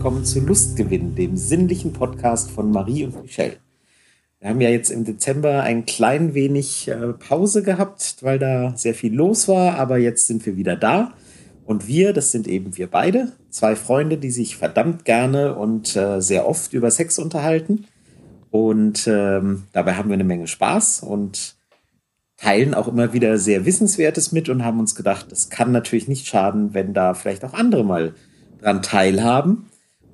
willkommen zu Lustgewinn, dem sinnlichen Podcast von Marie und Michelle. Wir haben ja jetzt im Dezember ein klein wenig äh, Pause gehabt, weil da sehr viel los war, aber jetzt sind wir wieder da. Und wir, das sind eben wir beide, zwei Freunde, die sich verdammt gerne und äh, sehr oft über Sex unterhalten. Und ähm, dabei haben wir eine Menge Spaß und teilen auch immer wieder sehr Wissenswertes mit und haben uns gedacht, das kann natürlich nicht schaden, wenn da vielleicht auch andere mal dran teilhaben.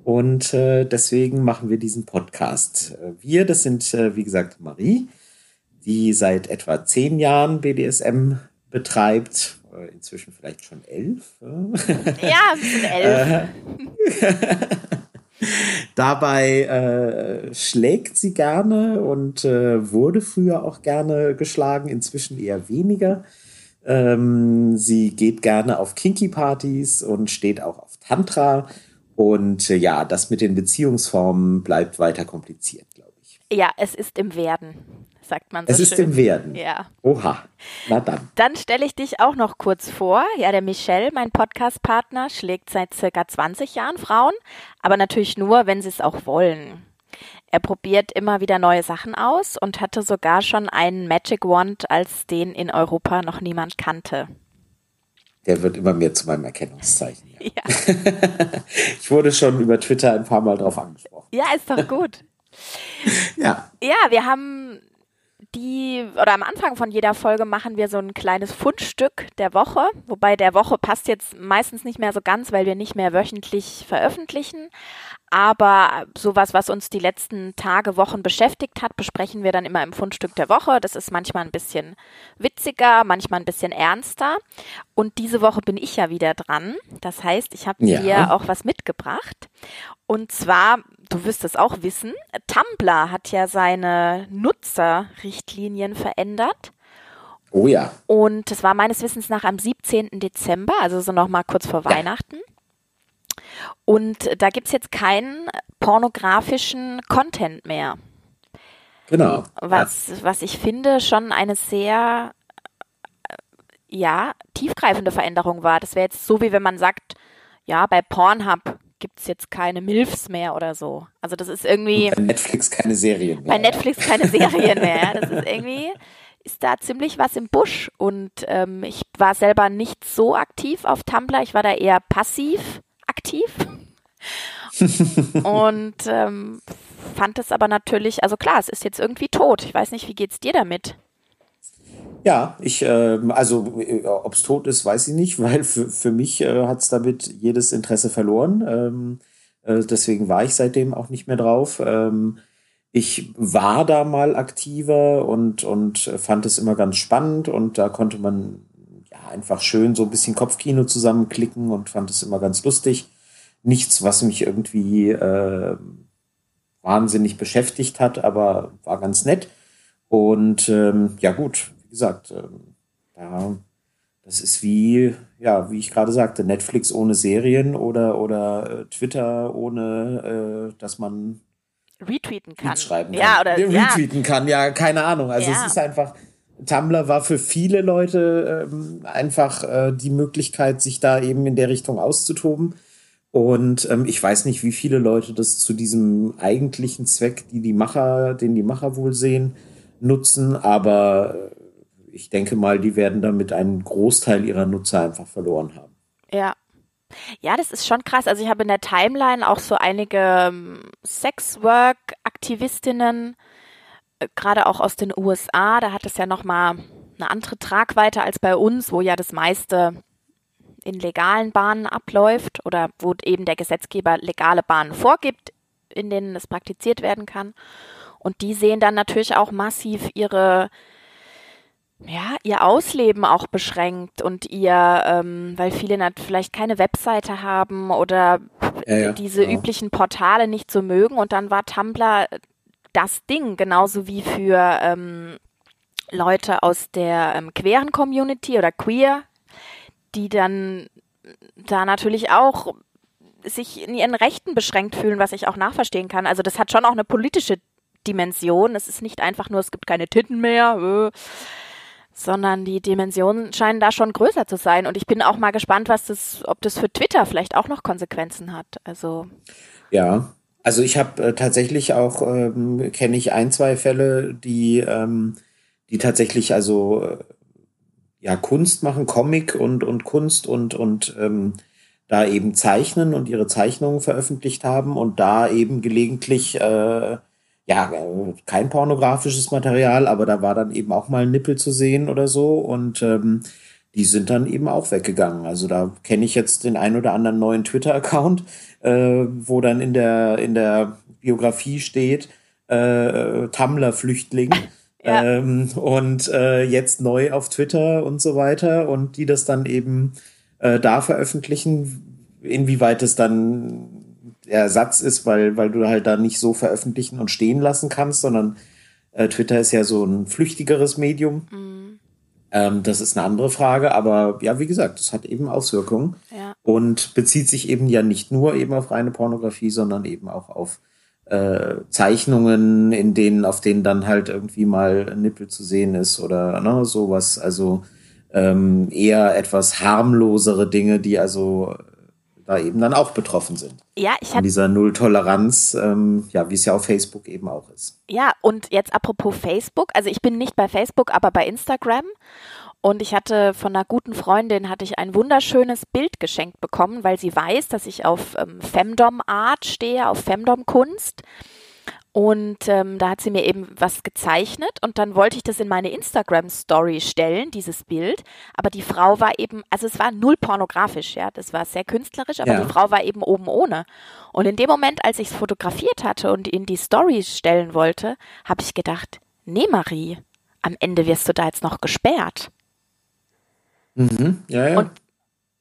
Und äh, deswegen machen wir diesen Podcast. Wir, das sind, äh, wie gesagt, Marie, die seit etwa zehn Jahren BDSM betreibt. Äh, inzwischen vielleicht schon elf. Ja, elf. Dabei äh, schlägt sie gerne und äh, wurde früher auch gerne geschlagen, inzwischen eher weniger. Ähm, sie geht gerne auf Kinky-Partys und steht auch auf Tantra. Und äh, ja, das mit den Beziehungsformen bleibt weiter kompliziert, glaube ich. Ja, es ist im Werden sagt man so Es schön. ist im Werden. Ja. Oha. Na dann. Dann stelle ich dich auch noch kurz vor. Ja, der Michel, mein Podcast-Partner, schlägt seit circa 20 Jahren Frauen, aber natürlich nur, wenn sie es auch wollen. Er probiert immer wieder neue Sachen aus und hatte sogar schon einen Magic Wand, als den in Europa noch niemand kannte. Der wird immer mehr zu meinem Erkennungszeichen. Ja, Ich wurde schon über Twitter ein paar Mal drauf angesprochen. ja ist doch gut. Ja. Ja, wir haben die, oder am Anfang von jeder Folge machen wir so ein kleines Fundstück der Woche, wobei der Woche passt jetzt meistens nicht mehr so ganz, weil wir nicht mehr wöchentlich veröffentlichen. Aber sowas, was uns die letzten Tage, Wochen beschäftigt hat, besprechen wir dann immer im Fundstück der Woche. Das ist manchmal ein bisschen witziger, manchmal ein bisschen ernster. Und diese Woche bin ich ja wieder dran. Das heißt, ich habe Ja. dir auch was mitgebracht. Und zwar, du wirst es auch wissen, Tumblr hat ja seine Nutzerrichtlinien verändert. Oh ja. Und das war meines Wissens nach am 17. Dezember, also so noch mal kurz vor Weihnachten. Und da gibt's jetzt keinen pornografischen Content mehr. Genau. Was, was ich finde, schon eine sehr, äh, ja, tiefgreifende Veränderung war. Das wäre jetzt so, wie wenn man sagt, ja, bei Pornhub gibt's jetzt keine MILFs mehr oder so. Also das ist irgendwie Bei Netflix keine Serien mehr. bei Netflix keine Serien mehr. Das ist irgendwie, ist da ziemlich was im Busch. Und ähm, ich war selber nicht so aktiv auf Tumblr. Ich war da eher passiv aktiv. Und ähm, fand es aber natürlich, also klar, es ist jetzt irgendwie tot. Ich weiß nicht, wie geht's dir damit? Ja, ich, ähm, also ob es tot ist, weiß ich nicht, weil für, mich äh, hat es damit jedes Interesse verloren. Ähm, äh, deswegen war ich seitdem auch nicht mehr drauf. Ähm, ich war da mal aktiver und, und fand es immer ganz spannend und da konnte man ja einfach schön so ein bisschen Kopfkino zusammenklicken und fand es immer ganz lustig. Nichts, was mich irgendwie äh, wahnsinnig beschäftigt hat, aber war ganz nett. Und ähm, ja gut, wie gesagt, ähm, ja, das ist wie, ja, wie ich gerade sagte, Netflix ohne Serien oder, oder äh, Twitter ohne, äh, dass man Retweeten kann. Schreiben kann. ja, oder ja. retweeten kann, ja, keine Ahnung. Also Ja. es ist einfach, Tumblr war für viele Leute ähm, einfach äh, die Möglichkeit, sich da eben in der Richtung auszutoben. Und ähm, ich weiß nicht, wie viele Leute das zu diesem eigentlichen Zweck, die die Macher, den die Macher wohl sehen, nutzen. Aber äh, ich denke mal, die werden damit einen Großteil ihrer Nutzer einfach verloren haben. Ja. Ja, das ist schon krass. Also ich habe in der Timeline auch so einige ähm, Sexwork-Aktivistinnen, äh, gerade auch aus den USA. Da hat es ja nochmal eine andere Tragweite als bei uns, wo ja das meiste in legalen Bahnen abläuft oder wo eben der Gesetzgeber legale Bahnen vorgibt, in denen es praktiziert werden kann. Und die sehen dann natürlich auch massiv ihre ja, ihr Ausleben auch beschränkt und ihr, ähm, weil viele vielleicht keine Webseite haben oder Ja, ja, diese genau. üblichen Portale nicht so mögen und dann war Tumblr das Ding, genauso wie für ähm, Leute aus der ähm, queeren Community oder queer, die dann da natürlich auch sich in ihren Rechten beschränkt fühlen, was ich auch nachverstehen kann. Also das hat schon auch eine politische Dimension. Es ist nicht einfach nur, es gibt keine Titten mehr, äh, sondern die Dimensionen scheinen da schon größer zu sein. Und ich bin auch mal gespannt, was das, ob das für Twitter vielleicht auch noch Konsequenzen hat. Also ja, also ich habe äh, tatsächlich auch ähm, kenne ich ein zwei Fälle, die ähm, die tatsächlich also äh, ja Kunst machen, Comic und und Kunst und und ähm, da eben zeichnen und ihre Zeichnungen veröffentlicht haben und da eben gelegentlich äh, ja, kein pornografisches Material, aber da war dann eben auch mal ein Nippel zu sehen oder so und ähm, die sind dann eben auch weggegangen. Also da kenne ich jetzt den ein oder anderen neuen Twitter-Account, äh, wo dann in der, in der Biografie steht, äh, Tumblr-Flüchtling. Ja. Ähm, und äh, jetzt neu auf Twitter und so weiter und die das dann eben äh, da veröffentlichen, inwieweit es dann Ersatz ist, weil, weil du halt da nicht so veröffentlichen und stehen lassen kannst, sondern äh, Twitter ist ja so ein flüchtigeres Medium. Mhm. Ähm, das ist eine andere Frage, aber ja, wie gesagt, das hat eben Auswirkungen ja. und bezieht sich eben ja nicht nur eben auf reine Pornografie, sondern eben auch auf äh, Zeichnungen, in denen, auf denen dann halt irgendwie mal ein Nippel zu sehen ist oder ne, sowas. Also ähm, eher etwas harmlosere Dinge, die also da eben dann auch betroffen sind. Ja, ich hatte. dieser Nulltoleranz, ähm, ja, wie es ja auf Facebook eben auch ist. Ja, und jetzt apropos Facebook, also ich bin nicht bei Facebook, aber bei Instagram. Und ich hatte von einer guten Freundin hatte ich ein wunderschönes Bild geschenkt bekommen, weil sie weiß, dass ich auf ähm, Femdom Art stehe, auf Femdom Kunst. Und ähm, da hat sie mir eben was gezeichnet und dann wollte ich das in meine Instagram-Story stellen, dieses Bild. Aber die Frau war eben, also es war null pornografisch, ja, das war sehr künstlerisch, aber ja. die Frau war eben oben ohne. Und in dem Moment, als ich es fotografiert hatte und in die Story stellen wollte, habe ich gedacht, nee, Marie, am Ende wirst du da jetzt noch gesperrt. Mhm, ja, ja. Und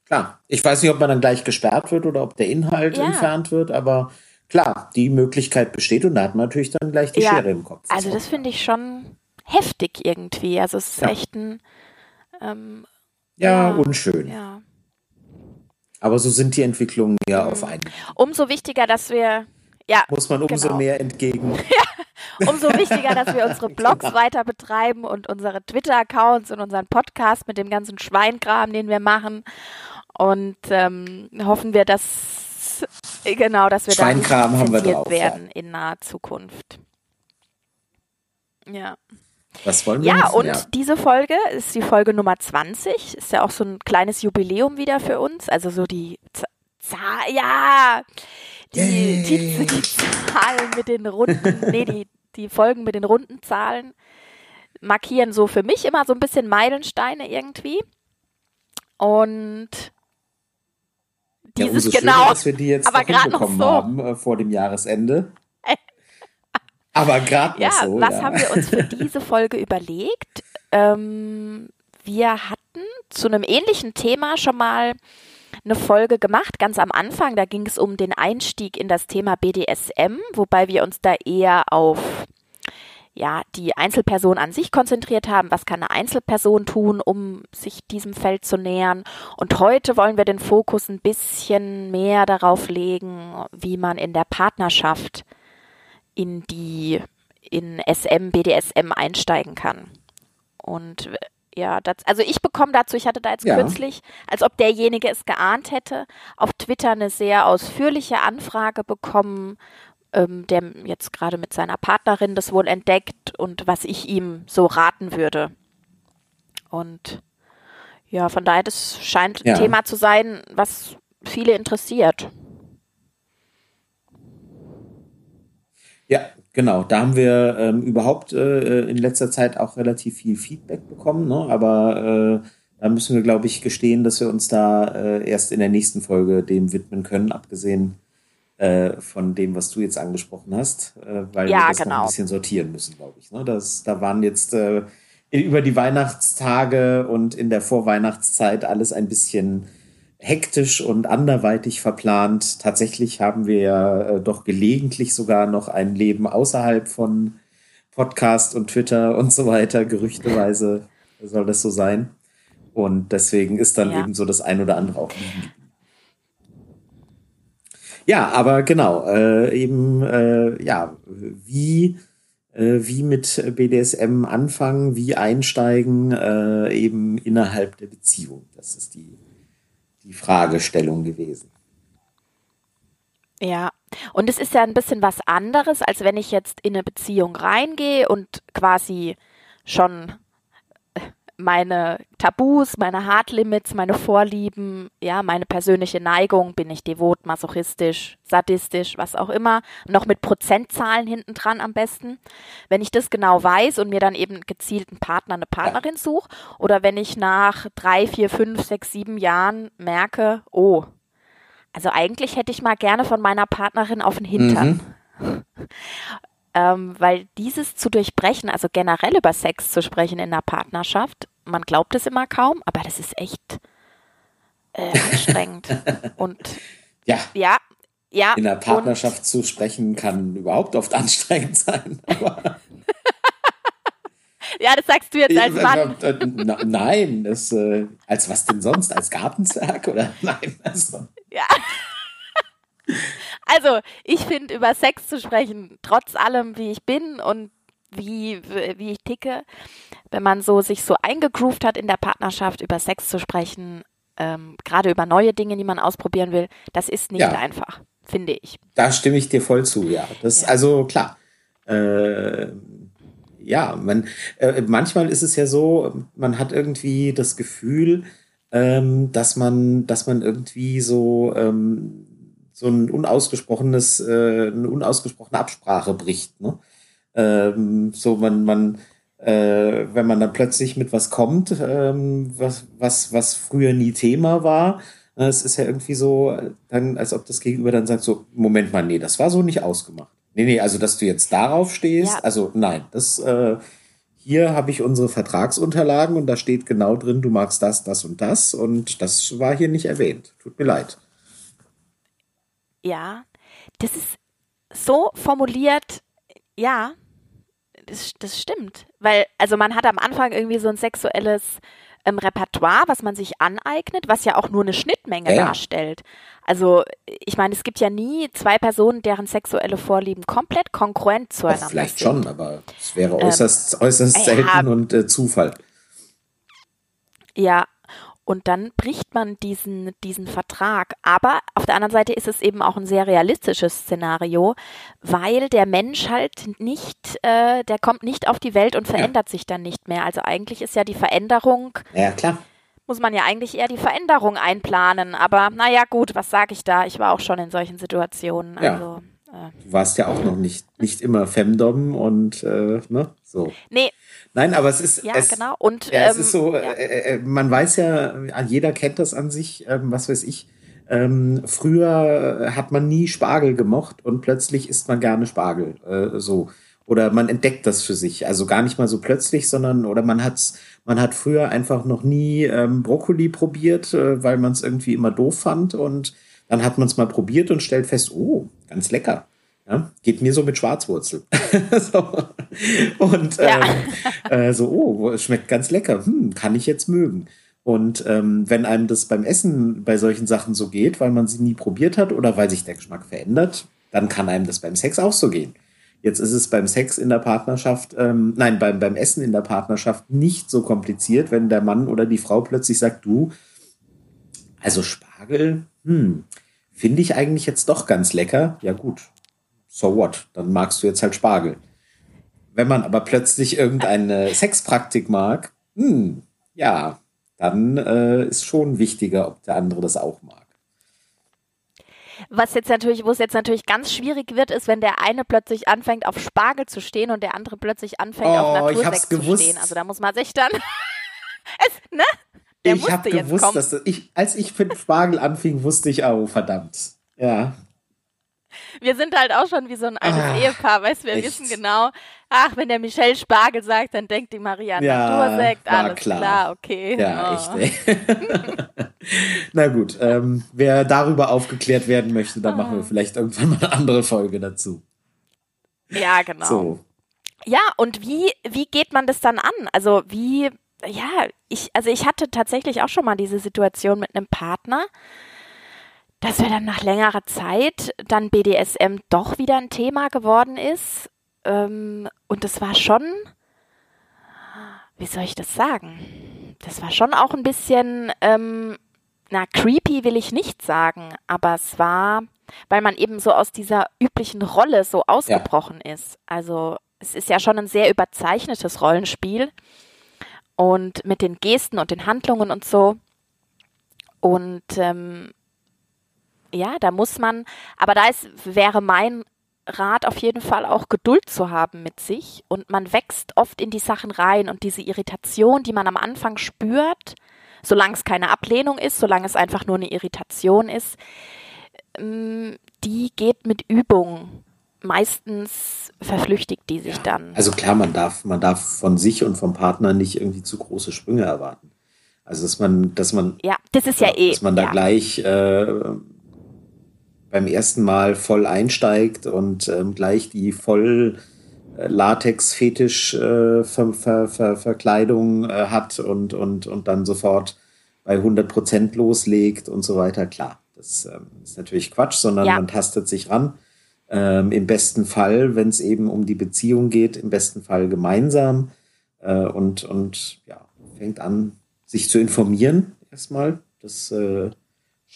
Klar. Ich weiß nicht, ob man dann gleich gesperrt wird oder ob der Inhalt ja. entfernt wird, aber klar, die Möglichkeit besteht und da hat man natürlich dann gleich die ja, Schere im Kopf. Also das finde ich schon heftig irgendwie. Also es ist ja. echt ein ähm, ja, ja, unschön. Ja. Aber so sind die Entwicklungen ja mhm. auf einen. Umso wichtiger, dass wir ja, muss man umso genau. mehr entgegen. umso wichtiger, dass wir unsere Blogs genau. weiter betreiben und unsere Twitter-Accounts und unseren Podcast mit dem ganzen Schweinkram, den wir machen. Und ähm, hoffen wir, dass genau, dass wir da haben wir drauf, werden in naher Zukunft. Ja. Was wollen wir Ja, und ja. diese Folge ist die Folge Nummer 20. Ist ja auch so ein kleines Jubiläum wieder für uns. Also so die Zahl, ja, die, die, die, Zahlen mit den runden, nee, die, die Folgen mit den runden Zahlen markieren so für mich immer so ein bisschen Meilensteine irgendwie. Und dieses ja, genau. Schöner, dass wir die jetzt aber gerade noch so. haben äh, vor dem Jahresende. aber gerade ja, noch so. Was ja. haben wir uns für diese Folge überlegt? Ähm, wir hatten zu einem ähnlichen Thema schon mal eine Folge gemacht, ganz am Anfang. Da ging es um den Einstieg in das Thema BDSM, wobei wir uns da eher auf ja, die Einzelperson an sich konzentriert haben. Was kann eine Einzelperson tun, um sich diesem Feld zu nähern? Und heute wollen wir den Fokus ein bisschen mehr darauf legen, wie man in der Partnerschaft in die, in SM, BDSM einsteigen kann. Und ja, das, also ich bekomme dazu, ich hatte da jetzt ja. kürzlich, als ob derjenige es geahnt hätte, auf Twitter eine sehr ausführliche Anfrage bekommen, ähm, der jetzt gerade mit seiner Partnerin das wohl entdeckt und was ich ihm so raten würde. Und ja, von daher, das scheint ja. ein Thema zu sein, was viele interessiert. Ja, genau. Da haben wir ähm, überhaupt äh, in letzter Zeit auch relativ viel Feedback bekommen, ne? aber äh, da müssen wir, glaube ich, gestehen, dass wir uns da äh, erst in der nächsten Folge dem widmen können, abgesehen äh, von dem, was du jetzt angesprochen hast, äh, weil ja, wir das genau. noch ein genau. bisschen sortieren müssen, glaube ich. Ne? Das, da waren jetzt äh, über die Weihnachtstage und in der Vorweihnachtszeit alles ein bisschen hektisch und anderweitig verplant. Tatsächlich haben wir ja äh, doch gelegentlich sogar noch ein Leben außerhalb von Podcast und Twitter und so weiter. Gerüchteweise soll das so sein. Und deswegen ist dann ja. eben so das ein oder andere auch liegen ja, aber genau, äh, eben, äh, ja, wie äh, wie mit BDSM anfangen, wie einsteigen, äh, eben innerhalb der Beziehung. Das ist die, die Fragestellung gewesen. Ja, und es ist ja ein bisschen was anderes, als wenn ich jetzt in eine Beziehung reingehe und quasi schon meine Tabus, meine Hardlimits, meine Vorlieben, ja, meine persönliche Neigung, bin ich devot, masochistisch, sadistisch, was auch immer, noch mit Prozentzahlen hinten dran am besten. Wenn ich das genau weiß und mir dann eben gezielt einen Partner, eine Partnerin suche, oder wenn ich nach drei, vier, fünf, sechs, sieben Jahren merke, oh, also eigentlich hätte ich mal gerne von meiner Partnerin auf den Hintern. Mhm. ähm, weil dieses zu durchbrechen, also generell über Sex zu sprechen in der Partnerschaft, man glaubt es immer kaum, aber das ist echt äh, anstrengend. und ja. ja, ja. In der Partnerschaft zu sprechen kann überhaupt oft anstrengend sein. ja, das sagst du jetzt als Mann. Nein, das, äh, als was denn sonst? Als Gartenzwerg oder nein? Also. Ja. Also, ich finde, über Sex zu sprechen, trotz allem, wie ich bin und wie, wie ich ticke, wenn man so sich so eingegroovt hat in der Partnerschaft, über Sex zu sprechen, ähm, gerade über neue Dinge, die man ausprobieren will, das ist nicht ja. einfach, finde ich. Da stimme ich dir voll zu, ja. Das ja. also klar. Äh, ja, man, äh, manchmal ist es ja so, man hat irgendwie das Gefühl, ähm, dass man, dass man irgendwie so, ähm, so ein unausgesprochenes, äh, eine unausgesprochene Absprache bricht. Ne? Ähm, so man, man, äh, wenn man dann plötzlich mit was kommt, ähm, was, was, was früher nie Thema war, äh, es ist ja irgendwie so, dann, als ob das Gegenüber dann sagt, so, Moment mal, nee, das war so nicht ausgemacht. Nee, nee, also dass du jetzt darauf stehst, ja. also nein, das, äh, hier habe ich unsere Vertragsunterlagen und da steht genau drin, du magst das, das und das und das war hier nicht erwähnt. Tut mir leid. Ja, das ist so formuliert, ja, das, das stimmt. Weil, also man hat am Anfang irgendwie so ein sexuelles ähm, Repertoire, was man sich aneignet, was ja auch nur eine Schnittmenge ja. darstellt. Also ich meine, es gibt ja nie zwei Personen, deren sexuelle Vorlieben komplett konkurrent zueinander vielleicht sind. Vielleicht schon, aber es wäre äußerst, ähm, äußerst selten ja, und äh, Zufall. Ja, und dann bricht man diesen, diesen Vertrag. Aber auf der anderen Seite ist es eben auch ein sehr realistisches Szenario, weil der Mensch halt nicht, äh, der kommt nicht auf die Welt und verändert ja. sich dann nicht mehr. Also eigentlich ist ja die Veränderung. Ja, klar. Muss man ja eigentlich eher die Veränderung einplanen. Aber naja, gut, was sage ich da? Ich war auch schon in solchen Situationen. Ja. Also, äh. Du warst ja auch noch nicht, nicht immer Femdom und äh, ne, so. Nee, Nein, aber es ist. Ja, es, genau. Und ja, es ist so, ähm, ja. Äh, äh, äh, man weiß ja, jeder kennt das an sich, ähm, was weiß ich. Ähm, früher hat man nie Spargel gemocht und plötzlich isst man gerne Spargel. Äh, so. Oder man entdeckt das für sich. Also gar nicht mal so plötzlich, sondern, oder man hat's, man hat früher einfach noch nie ähm, Brokkoli probiert, äh, weil man es irgendwie immer doof fand und dann hat man es mal probiert und stellt fest, oh, ganz lecker. Ja, geht mir so mit Schwarzwurzel. so. Und ja. ähm, äh, so, oh, es schmeckt ganz lecker. Hm, kann ich jetzt mögen. Und ähm, wenn einem das beim Essen bei solchen Sachen so geht, weil man sie nie probiert hat oder weil sich der Geschmack verändert, dann kann einem das beim Sex auch so gehen. Jetzt ist es beim Sex in der Partnerschaft, ähm, nein, beim, beim Essen in der Partnerschaft nicht so kompliziert, wenn der Mann oder die Frau plötzlich sagt, du, also Spargel, hm, finde ich eigentlich jetzt doch ganz lecker. Ja gut, so what? Dann magst du jetzt halt Spargel. Wenn man aber plötzlich irgendeine Sexpraktik mag, hm, ja, dann äh, ist schon wichtiger, ob der andere das auch mag. Was jetzt natürlich, wo es jetzt natürlich ganz schwierig wird, ist, wenn der eine plötzlich anfängt, auf Spargel zu stehen und der andere plötzlich anfängt, oh, auf Natursex zu stehen. Also da muss man sich dann. es, ne? Der ich habe gewusst, kommen. dass das, ich, als ich mit Spargel anfing, wusste ich, oh, verdammt. Ja. Wir sind halt auch schon wie so ein altes ach, Ehepaar, weißt du, wir echt? wissen genau, ach, wenn der Michel Spargel sagt, dann denkt die Maria ja, Natursekt, alles klar. klar. okay. Ja, oh. echt, ey. Na gut, ähm, wer darüber aufgeklärt werden möchte, dann machen wir ah. vielleicht irgendwann mal eine andere Folge dazu. Ja, genau. So. Ja, und wie, wie geht man das dann an? Also wie, ja, ich, also ich hatte tatsächlich auch schon mal diese Situation mit einem Partner, dass wir dann nach längerer Zeit dann BDSM doch wieder ein Thema geworden ist. ähm, und das war schon, wie soll ich das sagen? Das war schon auch ein bisschen, ähm, na, creepy will ich nicht sagen, aber es war, weil man eben so aus dieser üblichen Rolle so ausgebrochen ja. ist. Also es ist ja schon ein sehr überzeichnetes Rollenspiel und mit den Gesten und den Handlungen und so. Und ähm, ja, da muss man, aber da ist, wäre mein Rat auf jeden Fall auch Geduld zu haben mit sich und man wächst oft in die Sachen rein und diese Irritation, die man am Anfang spürt, solange es keine Ablehnung ist, solange es einfach nur eine Irritation ist, ähm, die geht mit Übung. Meistens verflüchtigt die sich ja, dann. Also klar, man darf, man darf von sich und vom Partner nicht irgendwie zu große Sprünge erwarten. Also dass man, dass man, ja, das ist ja, ja eh, dass man da ja. gleich äh, beim ersten Mal voll einsteigt und ähm, gleich die voll äh, Latex-Fetisch-Verkleidung äh, Ver, Ver, äh, hat und, und, und dann sofort bei 100 Prozent loslegt und so weiter. Klar, das ähm, ist natürlich Quatsch, sondern ja. man tastet sich ran. Ähm, Im besten Fall, wenn es eben um die Beziehung geht, im besten Fall gemeinsam äh, und, und ja, fängt an, sich zu informieren erstmal. Das äh,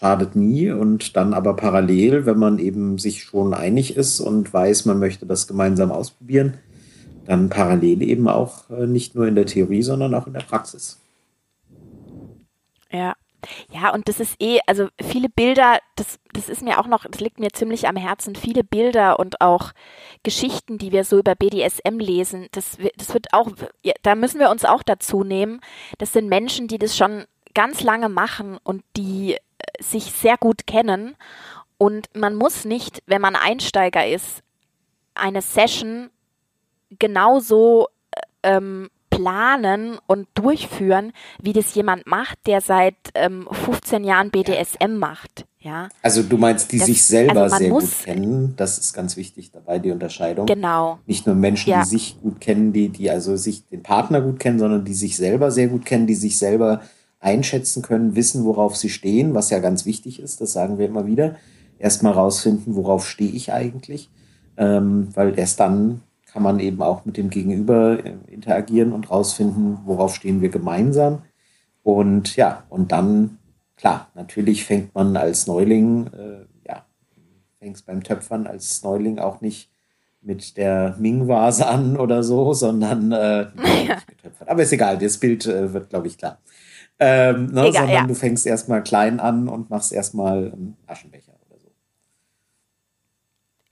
schadet nie und dann aber parallel, wenn man eben sich schon einig ist und weiß, man möchte das gemeinsam ausprobieren, dann parallel eben auch äh, nicht nur in der Theorie, sondern auch in der Praxis. Ja. Ja, und das ist eh, also viele Bilder, das, das ist mir auch noch, das liegt mir ziemlich am Herzen, viele Bilder und auch Geschichten, die wir so über BDSM lesen, das, das wird auch, da müssen wir uns auch dazu nehmen. Das sind Menschen, die das schon ganz lange machen und die sich sehr gut kennen und man muss nicht, wenn man Einsteiger ist, eine Session genauso äh, ähm, planen und durchführen, wie das jemand macht, der seit ähm, 15 Jahren BDSM macht. Ja. Also du meinst, die das, sich selber also sehr gut kennen, das ist ganz wichtig dabei, die Unterscheidung. Genau. Nicht nur Menschen, ja. die sich gut kennen, die, die also sich den Partner gut kennen, sondern die sich selber sehr gut kennen, die sich selber einschätzen können, wissen, worauf sie stehen, was ja ganz wichtig ist, das sagen wir immer wieder. Erstmal rausfinden, worauf stehe ich eigentlich, ähm, weil erst dann kann man eben auch mit dem Gegenüber äh, interagieren und rausfinden, worauf stehen wir gemeinsam. Und ja, und dann, klar, natürlich fängt man als Neuling, äh, ja, fängt beim Töpfern als Neuling auch nicht mit der Ming-Vase an oder so, sondern äh, ja. Aber ist egal, das Bild äh, wird, glaube ich, klar. Ähm, ne, Egal, sondern ja. du fängst erstmal klein an und machst erstmal einen Aschenbecher oder so.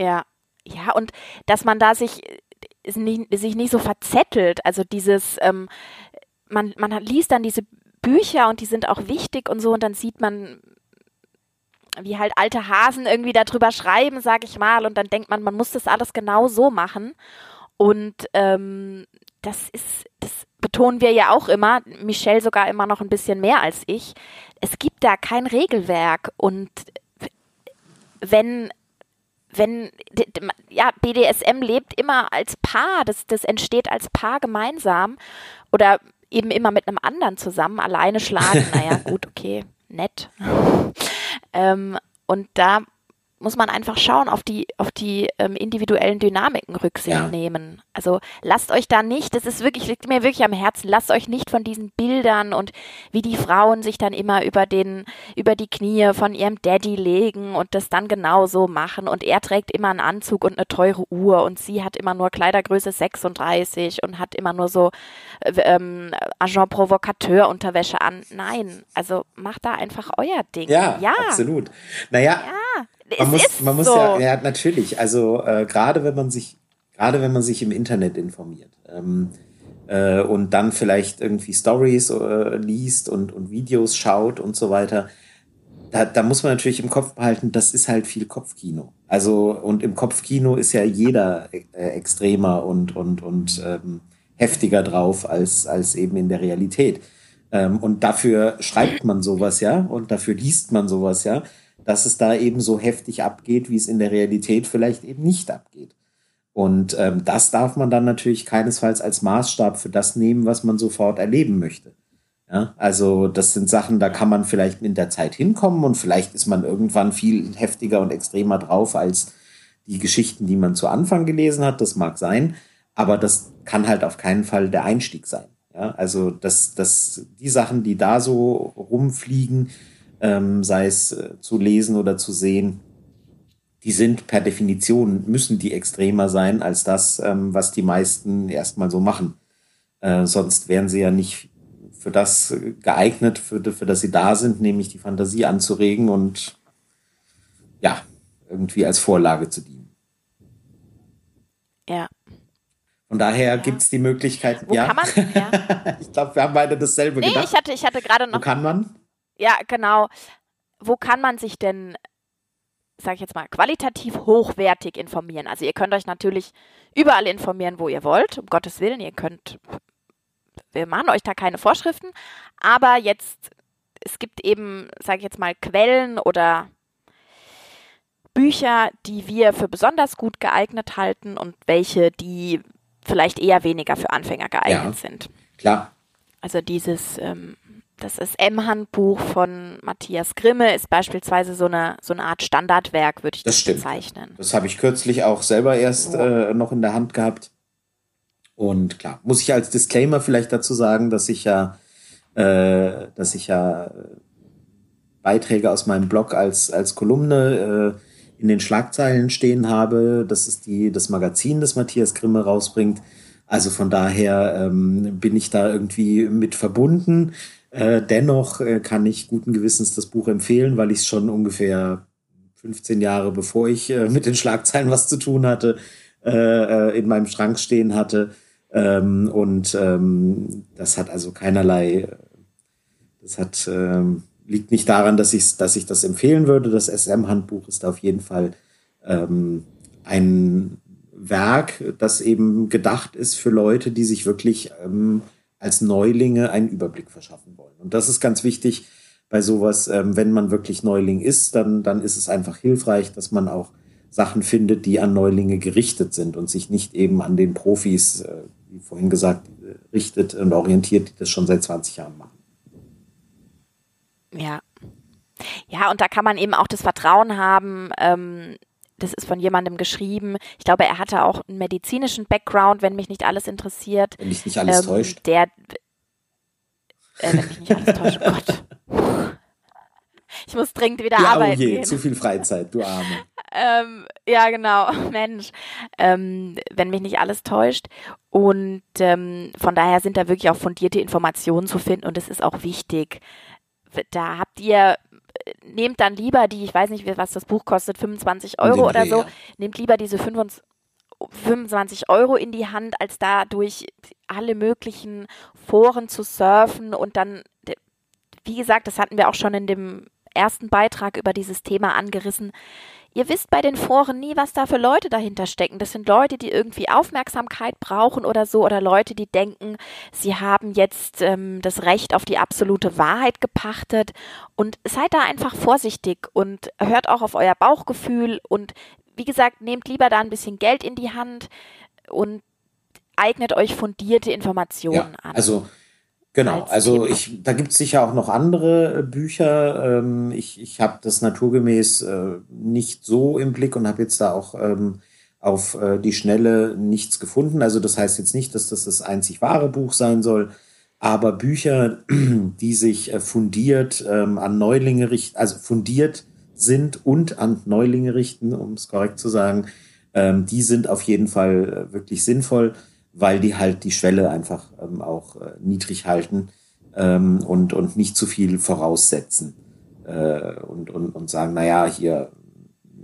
Ja, ja, und dass man da sich, nicht, sich nicht so verzettelt, also dieses, ähm, man, man liest dann diese Bücher und die sind auch wichtig und so und dann sieht man, wie halt alte Hasen irgendwie darüber schreiben, sag ich mal, und dann denkt man, man muss das alles genau so machen. Und ähm, das ist, das betonen wir ja auch immer, Michelle sogar immer noch ein bisschen mehr als ich. Es gibt da kein Regelwerk und wenn wenn ja BDSM lebt immer als Paar, das das entsteht als Paar gemeinsam oder eben immer mit einem anderen zusammen, alleine schlagen, naja, gut, okay, nett. ähm, und da muss man einfach schauen, auf die, auf die ähm, individuellen Dynamiken Rücksicht ja. nehmen. Also lasst euch da nicht, das ist wirklich, liegt mir wirklich am Herzen, lasst euch nicht von diesen Bildern und wie die Frauen sich dann immer über den, über die Knie von ihrem Daddy legen und das dann genauso machen und er trägt immer einen Anzug und eine teure Uhr und sie hat immer nur Kleidergröße 36 und hat immer nur so äh, ähm, Agent Provocateur Unterwäsche an. Nein, also macht da einfach euer Ding. Ja, ja. absolut. Naja, ja man muss, man muss so. ja, ja, natürlich. Also äh, gerade wenn man sich, gerade wenn man sich im Internet informiert ähm, äh, und dann vielleicht irgendwie Stories äh, liest und, und Videos schaut und so weiter, da, da muss man natürlich im Kopf behalten, das ist halt viel Kopfkino. Also und im Kopfkino ist ja jeder äh, extremer und und und ähm, heftiger drauf als als eben in der Realität. Ähm, und dafür schreibt man sowas ja und dafür liest man sowas ja dass es da eben so heftig abgeht, wie es in der Realität vielleicht eben nicht abgeht. Und ähm, das darf man dann natürlich keinesfalls als Maßstab für das nehmen, was man sofort erleben möchte. Ja, also das sind Sachen, da kann man vielleicht in der Zeit hinkommen und vielleicht ist man irgendwann viel heftiger und extremer drauf als die Geschichten, die man zu Anfang gelesen hat, das mag sein, aber das kann halt auf keinen Fall der Einstieg sein. Ja, also dass, dass die Sachen, die da so rumfliegen, ähm, sei es äh, zu lesen oder zu sehen, die sind per Definition, müssen die extremer sein als das, ähm, was die meisten erstmal so machen. Äh, sonst wären sie ja nicht für das geeignet, für, für das sie da sind, nämlich die Fantasie anzuregen und ja, irgendwie als Vorlage zu dienen. Ja. Von daher ja. gibt es die Möglichkeit. Wo ja. kann man? Ja. ich glaube, wir haben beide dasselbe nee, gedacht. ich hatte, ich hatte gerade noch. Wo kann man? Ja, genau. Wo kann man sich denn, sag ich jetzt mal, qualitativ hochwertig informieren? Also ihr könnt euch natürlich überall informieren, wo ihr wollt. Um Gottes Willen, ihr könnt. Wir machen euch da keine Vorschriften, aber jetzt es gibt eben, sage ich jetzt mal, Quellen oder Bücher, die wir für besonders gut geeignet halten und welche, die vielleicht eher weniger für Anfänger geeignet ja, sind. Klar. Also dieses, ähm, das SM-Handbuch von Matthias Grimme ist beispielsweise so eine, so eine Art Standardwerk, würde ich das, das bezeichnen. Das habe ich kürzlich auch selber erst oh. äh, noch in der Hand gehabt. Und klar, muss ich als Disclaimer vielleicht dazu sagen, dass ich ja, äh, dass ich ja Beiträge aus meinem Blog als, als Kolumne äh, in den Schlagzeilen stehen habe. Das ist die, das Magazin, das Matthias Grimme rausbringt. Also von daher ähm, bin ich da irgendwie mit verbunden. Äh, dennoch äh, kann ich guten Gewissens das Buch empfehlen, weil ich es schon ungefähr 15 Jahre bevor ich äh, mit den Schlagzeilen was zu tun hatte, äh, äh, in meinem Schrank stehen hatte. Ähm, und ähm, das hat also keinerlei, das hat ähm, liegt nicht daran, dass ich, dass ich das empfehlen würde. Das SM-Handbuch ist auf jeden Fall ähm, ein Werk, das eben gedacht ist für Leute, die sich wirklich ähm, als Neulinge einen Überblick verschaffen wollen. Und das ist ganz wichtig bei sowas, ähm, wenn man wirklich Neuling ist, dann, dann ist es einfach hilfreich, dass man auch Sachen findet, die an Neulinge gerichtet sind und sich nicht eben an den Profis, äh, wie vorhin gesagt, äh, richtet und orientiert, die das schon seit 20 Jahren machen. Ja. Ja, und da kann man eben auch das Vertrauen haben, ähm, das ist von jemandem geschrieben. Ich glaube, er hatte auch einen medizinischen Background, wenn mich nicht alles interessiert. Wenn mich nicht alles ähm, täuscht. Der, äh, wenn mich nicht alles täuscht, oh Gott. Ich muss dringend wieder ja, arbeiten. Oh je, gehen. zu viel Freizeit, du Arme. ähm, ja, genau, Mensch. Ähm, wenn mich nicht alles täuscht. Und ähm, von daher sind da wirklich auch fundierte Informationen zu finden und es ist auch wichtig, da habt ihr, nehmt dann lieber die, ich weiß nicht, was das Buch kostet, 25 Euro oder so, nehmt lieber diese 25 Euro in die Hand, als da durch alle möglichen Foren zu surfen und dann, wie gesagt, das hatten wir auch schon in dem ersten Beitrag über dieses Thema angerissen, Ihr wisst bei den Foren nie, was da für Leute dahinter stecken. Das sind Leute, die irgendwie Aufmerksamkeit brauchen oder so, oder Leute, die denken, sie haben jetzt ähm, das Recht auf die absolute Wahrheit gepachtet. Und seid da einfach vorsichtig und hört auch auf euer Bauchgefühl. Und wie gesagt, nehmt lieber da ein bisschen Geld in die Hand und eignet euch fundierte Informationen ja, an. Also Genau, also ich, da gibt es sicher auch noch andere äh, Bücher. Ähm, ich ich habe das naturgemäß äh, nicht so im Blick und habe jetzt da auch ähm, auf äh, die Schnelle nichts gefunden. Also das heißt jetzt nicht, dass das das einzig wahre Buch sein soll, aber Bücher, die sich äh, fundiert ähm, an Neulinge richten, also fundiert sind und an Neulinge richten, um es korrekt zu sagen, ähm, die sind auf jeden Fall äh, wirklich sinnvoll weil die halt die Schwelle einfach ähm, auch äh, niedrig halten ähm, und, und nicht zu viel voraussetzen äh, und, und, und sagen, naja, hier,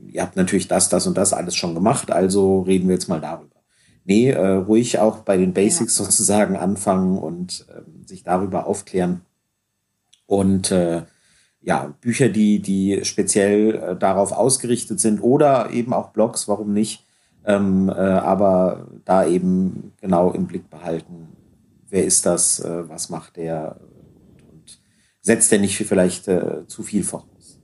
ihr habt natürlich das, das und das alles schon gemacht, also reden wir jetzt mal darüber. Nee, äh, ruhig auch bei den Basics ja. sozusagen anfangen und äh, sich darüber aufklären. Und äh, ja, Bücher, die, die speziell äh, darauf ausgerichtet sind oder eben auch Blogs, warum nicht, ähm, äh, aber da eben genau im Blick behalten, wer ist das, äh, was macht der und setzt der nicht vielleicht äh, zu viel voraus.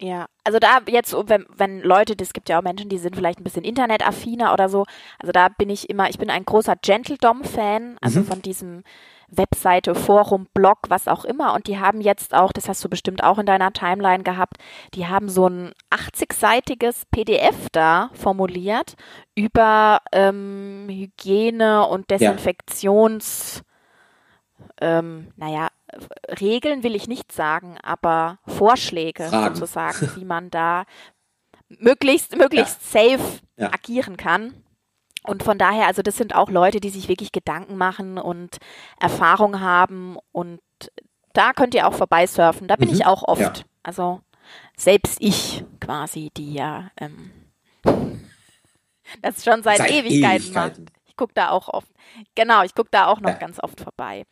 Ja, also da jetzt, wenn, wenn Leute, das gibt ja auch Menschen, die sind vielleicht ein bisschen internetaffiner oder so. Also da bin ich immer, ich bin ein großer Gentledom-Fan, also mhm. von diesem Webseite, Forum, Blog, was auch immer. Und die haben jetzt auch, das hast du bestimmt auch in deiner Timeline gehabt, die haben so ein 80-seitiges PDF da formuliert über ähm, Hygiene und Desinfektions, ja. ähm, naja, Regeln will ich nicht sagen, aber Vorschläge Fragen. sozusagen, wie man da möglichst, möglichst ja. safe ja. agieren kann. Und von daher, also das sind auch Leute, die sich wirklich Gedanken machen und Erfahrung haben und da könnt ihr auch vorbeisurfen. Da bin mhm. ich auch oft. Ja. Also selbst ich quasi, die ja ähm, das schon seit, seit Ewigkeiten, Ewigkeiten macht. Ich gucke da auch oft. Genau, ich gucke da auch noch ja. ganz oft vorbei.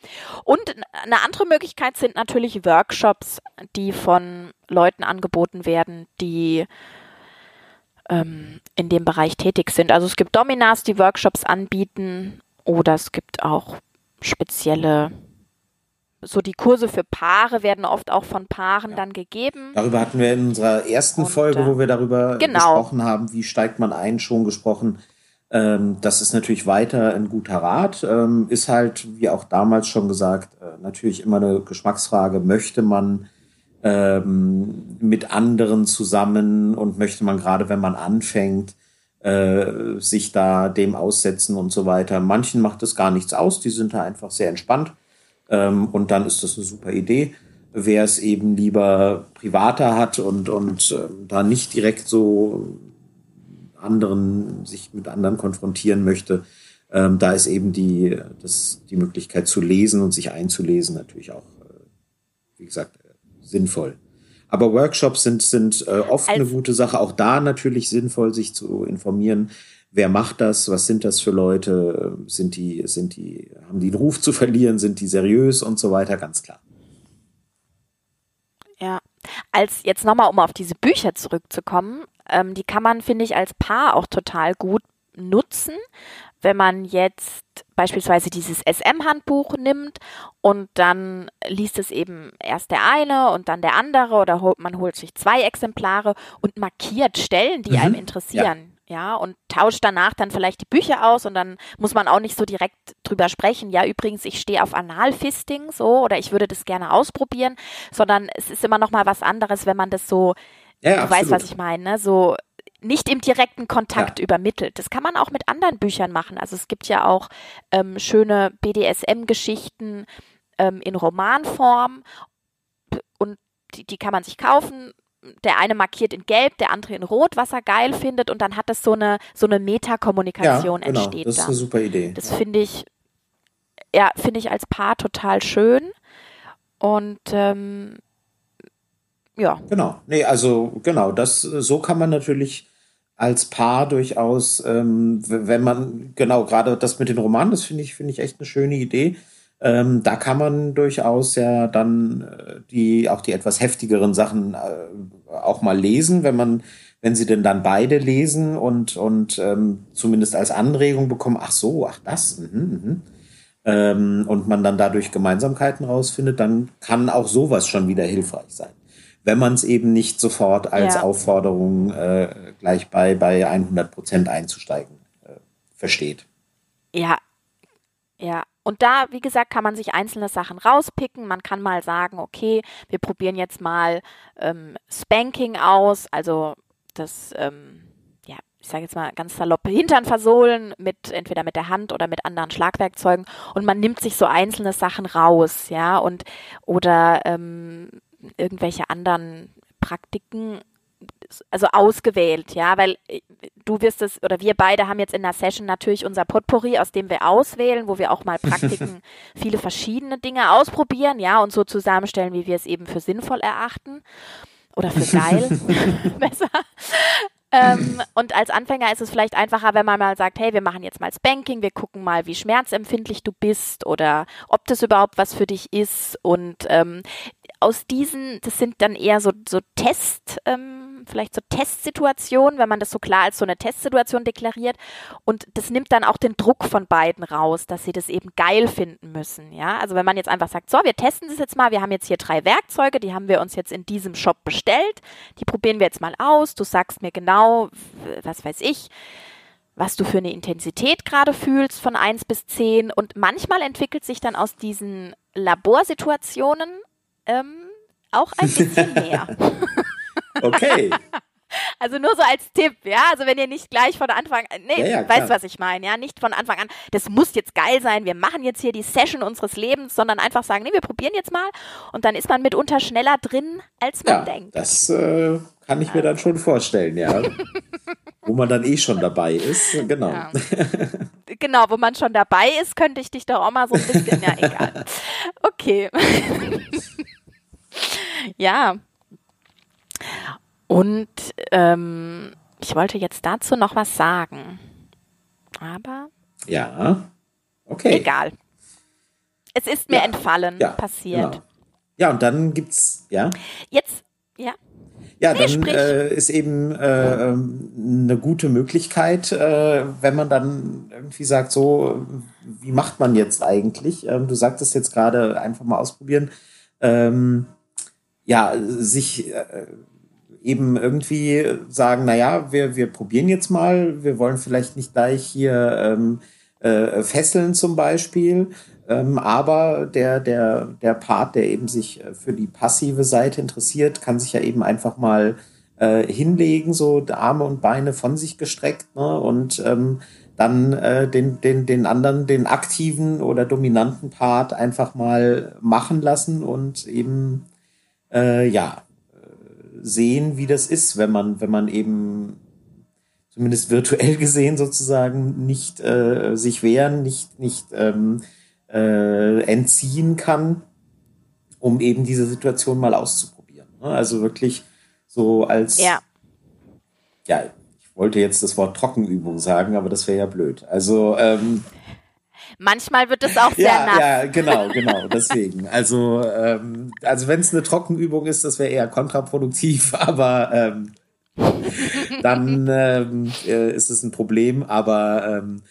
Und eine andere Möglichkeit sind natürlich Workshops, die von Leuten angeboten werden, die ähm, in dem Bereich tätig sind. Also es gibt Dominas, die Workshops anbieten oder es gibt auch spezielle so die Kurse für Paare werden oft auch von Paaren ja. dann gegeben. Darüber hatten wir in unserer ersten Und, Folge, wo wir darüber genau. gesprochen haben, wie steigt man ein, schon gesprochen. Ähm, das ist natürlich weiter ein guter Rat. Ähm, ist halt, wie auch damals schon gesagt, äh, natürlich immer eine Geschmacksfrage. Möchte man ähm, mit anderen zusammen und möchte man gerade, wenn man anfängt, äh, sich da dem aussetzen und so weiter. Manchen macht es gar nichts aus, die sind da einfach sehr entspannt ähm, und dann ist das eine super Idee. Wer es eben lieber privater hat und, und äh, da nicht direkt so anderen, sich mit anderen konfrontieren möchte, ähm, da ist eben die, das, die Möglichkeit zu lesen und sich einzulesen natürlich auch, äh, wie gesagt, sinnvoll. Aber Workshops sind, sind äh, oft also, eine gute Sache. Auch da natürlich sinnvoll, sich zu informieren. Wer macht das? Was sind das für Leute? Sind die, sind die, haben die einen Ruf zu verlieren? Sind die seriös und so weiter? Ganz klar. Ja, als jetzt nochmal, um auf diese Bücher zurückzukommen, ähm, die kann man, finde ich, als Paar auch total gut nutzen, wenn man jetzt beispielsweise dieses SM-Handbuch nimmt und dann liest es eben erst der eine und dann der andere oder holt, man holt sich zwei Exemplare und markiert Stellen, die mhm. einem interessieren. Ja. ja, und tauscht danach dann vielleicht die Bücher aus und dann muss man auch nicht so direkt drüber sprechen. Ja, übrigens, ich stehe auf Analfisting so oder ich würde das gerne ausprobieren, sondern es ist immer noch mal was anderes, wenn man das so, ja, du weißt, was ich meine, ne? so nicht im direkten Kontakt ja. übermittelt. Das kann man auch mit anderen Büchern machen. Also es gibt ja auch ähm, schöne BDSM-Geschichten ähm, in Romanform und die, die kann man sich kaufen der eine markiert in Gelb, der andere in Rot, was er geil findet, und dann hat das so eine so eine Metakommunikation ja, genau. entsteht. Das ist eine super Idee. Das finde ich, ja, finde ich als Paar total schön. Und ähm, ja. Genau. Nee, also genau, das so kann man natürlich als Paar durchaus, ähm, wenn man, genau, gerade das mit den Romanen, das finde ich, finde ich echt eine schöne Idee. Ähm, da kann man durchaus ja dann äh, die, auch die etwas heftigeren Sachen äh, auch mal lesen, wenn man, wenn sie denn dann beide lesen und, und ähm, zumindest als Anregung bekommen, ach so, ach das, mh, mh. Ähm, und man dann dadurch Gemeinsamkeiten rausfindet, dann kann auch sowas schon wieder hilfreich sein wenn man es eben nicht sofort als ja. Aufforderung äh, gleich bei, bei 100 Prozent einzusteigen äh, versteht. Ja, ja. Und da, wie gesagt, kann man sich einzelne Sachen rauspicken. Man kann mal sagen, okay, wir probieren jetzt mal ähm, Spanking aus, also das, ähm, ja, ich sage jetzt mal ganz salopp, Hintern versohlen mit entweder mit der Hand oder mit anderen Schlagwerkzeugen und man nimmt sich so einzelne Sachen raus, ja, und oder ähm, irgendwelche anderen Praktiken also ausgewählt, ja, weil äh, du wirst es oder wir beide haben jetzt in der Session natürlich unser Potpourri, aus dem wir auswählen, wo wir auch mal Praktiken, viele verschiedene Dinge ausprobieren, ja, und so zusammenstellen, wie wir es eben für sinnvoll erachten oder für geil, besser. Ähm, und als Anfänger ist es vielleicht einfacher, wenn man mal sagt, hey, wir machen jetzt mal Spanking, wir gucken mal, wie schmerzempfindlich du bist oder ob das überhaupt was für dich ist. Und ähm, aus diesen, das sind dann eher so, so Test, ähm, vielleicht so Testsituationen, wenn man das so klar als so eine Testsituation deklariert. Und das nimmt dann auch den Druck von beiden raus, dass sie das eben geil finden müssen. Ja, also wenn man jetzt einfach sagt, so, wir testen das jetzt mal, wir haben jetzt hier drei Werkzeuge, die haben wir uns jetzt in diesem Shop bestellt, die probieren wir jetzt mal aus, du sagst mir genau, was weiß ich, was du für eine Intensität gerade fühlst von 1 bis 10. Und manchmal entwickelt sich dann aus diesen Laborsituationen ähm, auch ein bisschen mehr. okay. Also nur so als Tipp, ja. Also wenn ihr nicht gleich von Anfang an, nee, ja, ja, weißt was ich meine, ja. Nicht von Anfang an, das muss jetzt geil sein, wir machen jetzt hier die Session unseres Lebens, sondern einfach sagen, nee, wir probieren jetzt mal. Und dann ist man mitunter schneller drin, als man ja, denkt. Das äh, kann ich mir dann schon vorstellen, ja. wo man dann eh schon dabei ist, genau. Ja. Genau, wo man schon dabei ist, könnte ich dich doch auch mal so ein bisschen, ja, egal. Okay. ja. Und ähm, ich wollte jetzt dazu noch was sagen. Aber. Ja. Okay. Egal. Es ist mir ja. entfallen, ja, passiert. Genau. Ja, und dann gibt's, ja. Jetzt, ja. Ja, dann äh, ist eben äh, ähm, eine gute Möglichkeit, äh, wenn man dann irgendwie sagt, so, wie macht man jetzt eigentlich? Ähm, du sagtest jetzt gerade einfach mal ausprobieren. Ähm, ja, sich äh, eben irgendwie sagen, na ja, wir, wir probieren jetzt mal, wir wollen vielleicht nicht gleich hier ähm, äh, fesseln zum Beispiel, ähm, aber der, der, der Part, der eben sich äh, für die passive Seite interessiert, kann sich ja eben einfach mal äh, hinlegen, so Arme und Beine von sich gestreckt ne? und ähm, dann äh, den, den, den anderen, den aktiven oder dominanten Part einfach mal machen lassen und eben äh, ja sehen, wie das ist, wenn man, wenn man eben zumindest virtuell gesehen sozusagen nicht äh, sich wehren, nicht, nicht ähm, äh, entziehen kann, um eben diese Situation mal auszuprobieren. Ne? Also wirklich so als ja. ja, ich wollte jetzt das Wort Trockenübung sagen, aber das wäre ja blöd. Also ähm, Manchmal wird es auch sehr ja, nass. Ja, genau, genau. Deswegen. Also, ähm, also wenn es eine Trockenübung ist, das wäre eher kontraproduktiv, aber ähm, dann ähm, äh, ist es ein Problem. Aber ähm,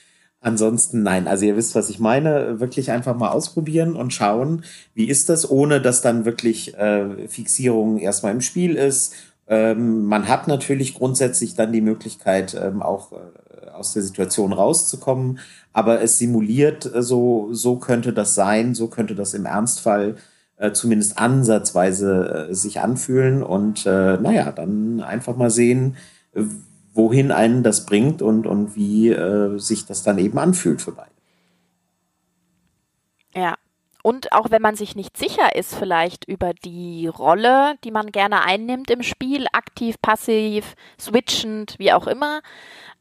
Ansonsten nein. Also ihr wisst, was ich meine. Wirklich einfach mal ausprobieren und schauen, wie ist das, ohne dass dann wirklich äh, Fixierung erstmal im Spiel ist. Ähm, man hat natürlich grundsätzlich dann die Möglichkeit, ähm, auch äh, aus der Situation rauszukommen, aber es simuliert äh, so, so könnte das sein, so könnte das im Ernstfall äh, zumindest ansatzweise äh, sich anfühlen und naja, dann einfach mal sehen, wohin einen das bringt und, und wie sich das dann eben anfühlt für beide. Ja. Und auch wenn man sich nicht sicher ist, vielleicht über die Rolle, die man gerne einnimmt im Spiel, aktiv, passiv, switchend, wie auch immer,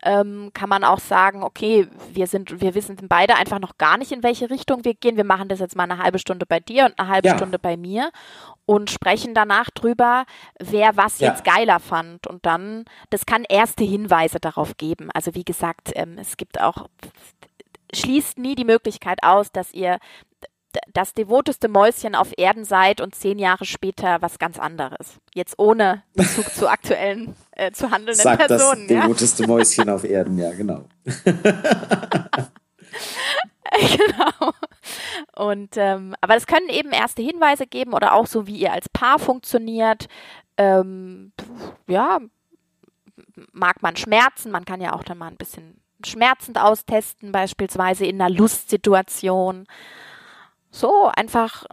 ähm, kann man auch sagen, okay, wir sind, wir wissen beide einfach noch gar nicht, in welche Richtung wir gehen. Wir machen das jetzt mal eine halbe Stunde bei dir und eine halbe ja. Stunde bei mir und sprechen danach drüber, wer was ja. jetzt geiler fand. Und dann, das kann erste Hinweise darauf geben. Also wie gesagt, ähm, es gibt auch, schließt nie die Möglichkeit aus, dass ihr das devoteste Mäuschen auf Erden seid und zehn Jahre später was ganz anderes. Jetzt ohne Bezug zu aktuellen, äh, zu handelnden Sagt Personen. Das devoteste Mäuschen auf Erden, ja, genau. genau. Und ähm, aber es können eben erste Hinweise geben oder auch so, wie ihr als Paar funktioniert. Ähm, ja, mag man Schmerzen, man kann ja auch dann mal ein bisschen schmerzend austesten, beispielsweise in einer Lustsituation. So, einfach.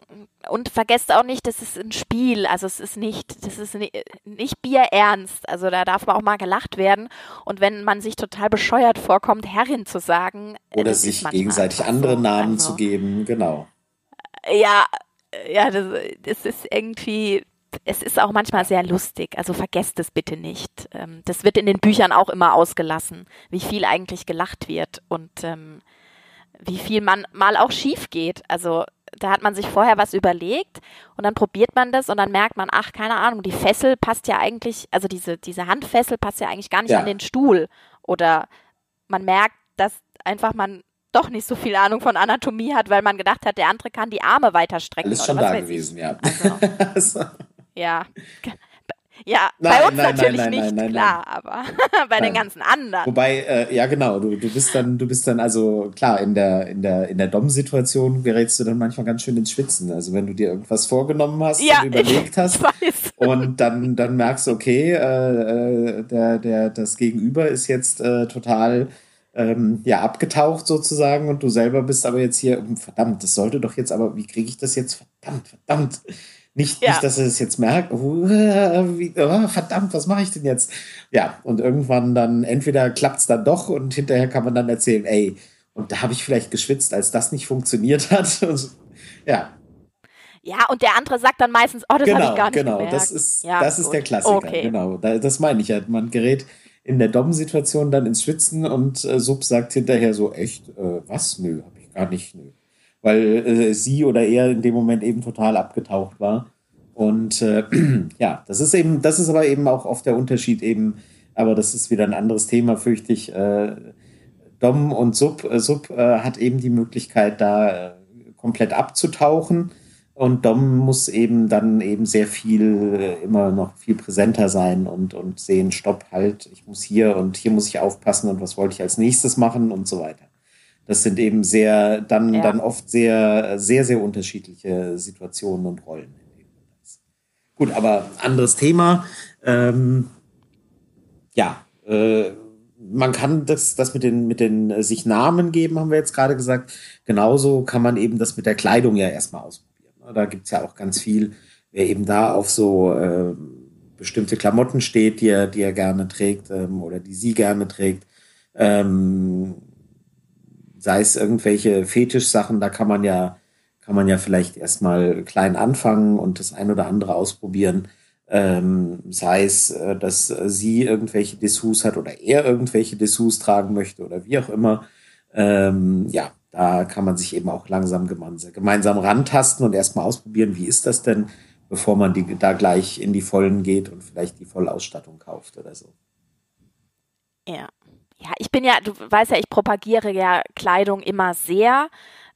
Und vergesst auch nicht, das ist ein Spiel. Also es ist nicht, das ist nicht, nicht bierernst. Also da darf man auch mal gelacht werden. Und wenn man sich total bescheuert vorkommt, Herrin zu sagen. Oder sich gegenseitig andere so. Namen also, zu geben, genau. Ja, ja, das, das ist irgendwie, es ist auch manchmal sehr lustig, also vergesst es bitte nicht. Ähm, das wird in den Büchern auch immer ausgelassen, wie viel eigentlich gelacht wird. Und ähm, wie viel man mal auch schief geht. Also da hat man sich vorher was überlegt und dann probiert man das und dann merkt man, ach, keine Ahnung, die Fessel passt ja eigentlich, also diese, diese Handfessel passt ja eigentlich gar nicht ja. an den Stuhl. Oder man merkt, dass einfach man doch nicht so viel Ahnung von Anatomie hat, weil man gedacht hat, der andere kann die Arme weiter strecken. Alles schon da gewesen, ja. Also. ja. Ja, nein, bei uns nein, natürlich nein, nicht, klar, aber bei den ganzen anderen. Wobei, äh, ja genau, du, du bist dann, du bist dann also klar, in der, in der, in der Dom-Situation gerätst du dann manchmal ganz schön ins Schwitzen. Also wenn du dir irgendwas vorgenommen hast ja, und überlegt hast und dann, dann merkst du, okay, äh, äh, der, der, das Gegenüber ist jetzt äh, total ähm, ja, abgetaucht sozusagen und du selber bist aber jetzt hier, verdammt, das sollte doch jetzt, aber wie kriege ich das jetzt? Verdammt, verdammt. Nicht, ja. nicht dass er es jetzt merkt, oh, wie, oh, verdammt, was mache ich denn jetzt? Ja, und irgendwann dann, entweder klappt es dann doch und hinterher kann man dann erzählen, ey, und da habe ich vielleicht geschwitzt, als das nicht funktioniert hat. ja. Ja, und der andere sagt dann meistens, oh, das genau, habe ich gar nicht genau, gemerkt. das ist, ja, das ist der Klassiker. Okay. Genau, das meine ich ja. Man gerät in der Dom-Situation dann ins Schwitzen und äh, Sub sagt hinterher so, echt, äh, was? Nö, habe ich gar nicht, nö weil äh, sie oder er in dem Moment eben total abgetaucht war. Und äh, ja, das ist eben, das ist aber eben auch oft der Unterschied eben, aber das ist wieder ein anderes Thema, fürchte ich. Äh, Dom und Sub, äh, Sub äh, hat eben die Möglichkeit, da äh, komplett abzutauchen. Und Dom muss eben dann eben sehr viel, äh, immer noch viel präsenter sein und, und sehen, stopp, halt, ich muss hier und hier muss ich aufpassen und was wollte ich als nächstes machen und so weiter. Das sind eben sehr, dann, ja. dann oft sehr, sehr, sehr unterschiedliche Situationen und Rollen. Gut, aber anderes Thema. Ähm, ja, äh, man kann das, das mit den, mit den äh, sich Namen geben, haben wir jetzt gerade gesagt. Genauso kann man eben das mit der Kleidung ja erstmal ausprobieren. Ne? Da gibt es ja auch ganz viel, wer eben da auf so äh, bestimmte Klamotten steht, die er, die er gerne trägt ähm, oder die sie gerne trägt. Ähm, sei es irgendwelche Fetischsachen, da kann man ja, kann man ja vielleicht erstmal klein anfangen und das ein oder andere ausprobieren. Ähm, sei es, äh, dass sie irgendwelche Dessous hat oder er irgendwelche Dessous tragen möchte oder wie auch immer. Ähm, ja, da kann man sich eben auch langsam gemeinsam rantasten und erstmal ausprobieren, wie ist das denn, bevor man die, da gleich in die Vollen geht und vielleicht die Vollausstattung kauft oder so. Ja, ja, ich bin ja, du weißt ja, ich propagiere ja Kleidung immer sehr.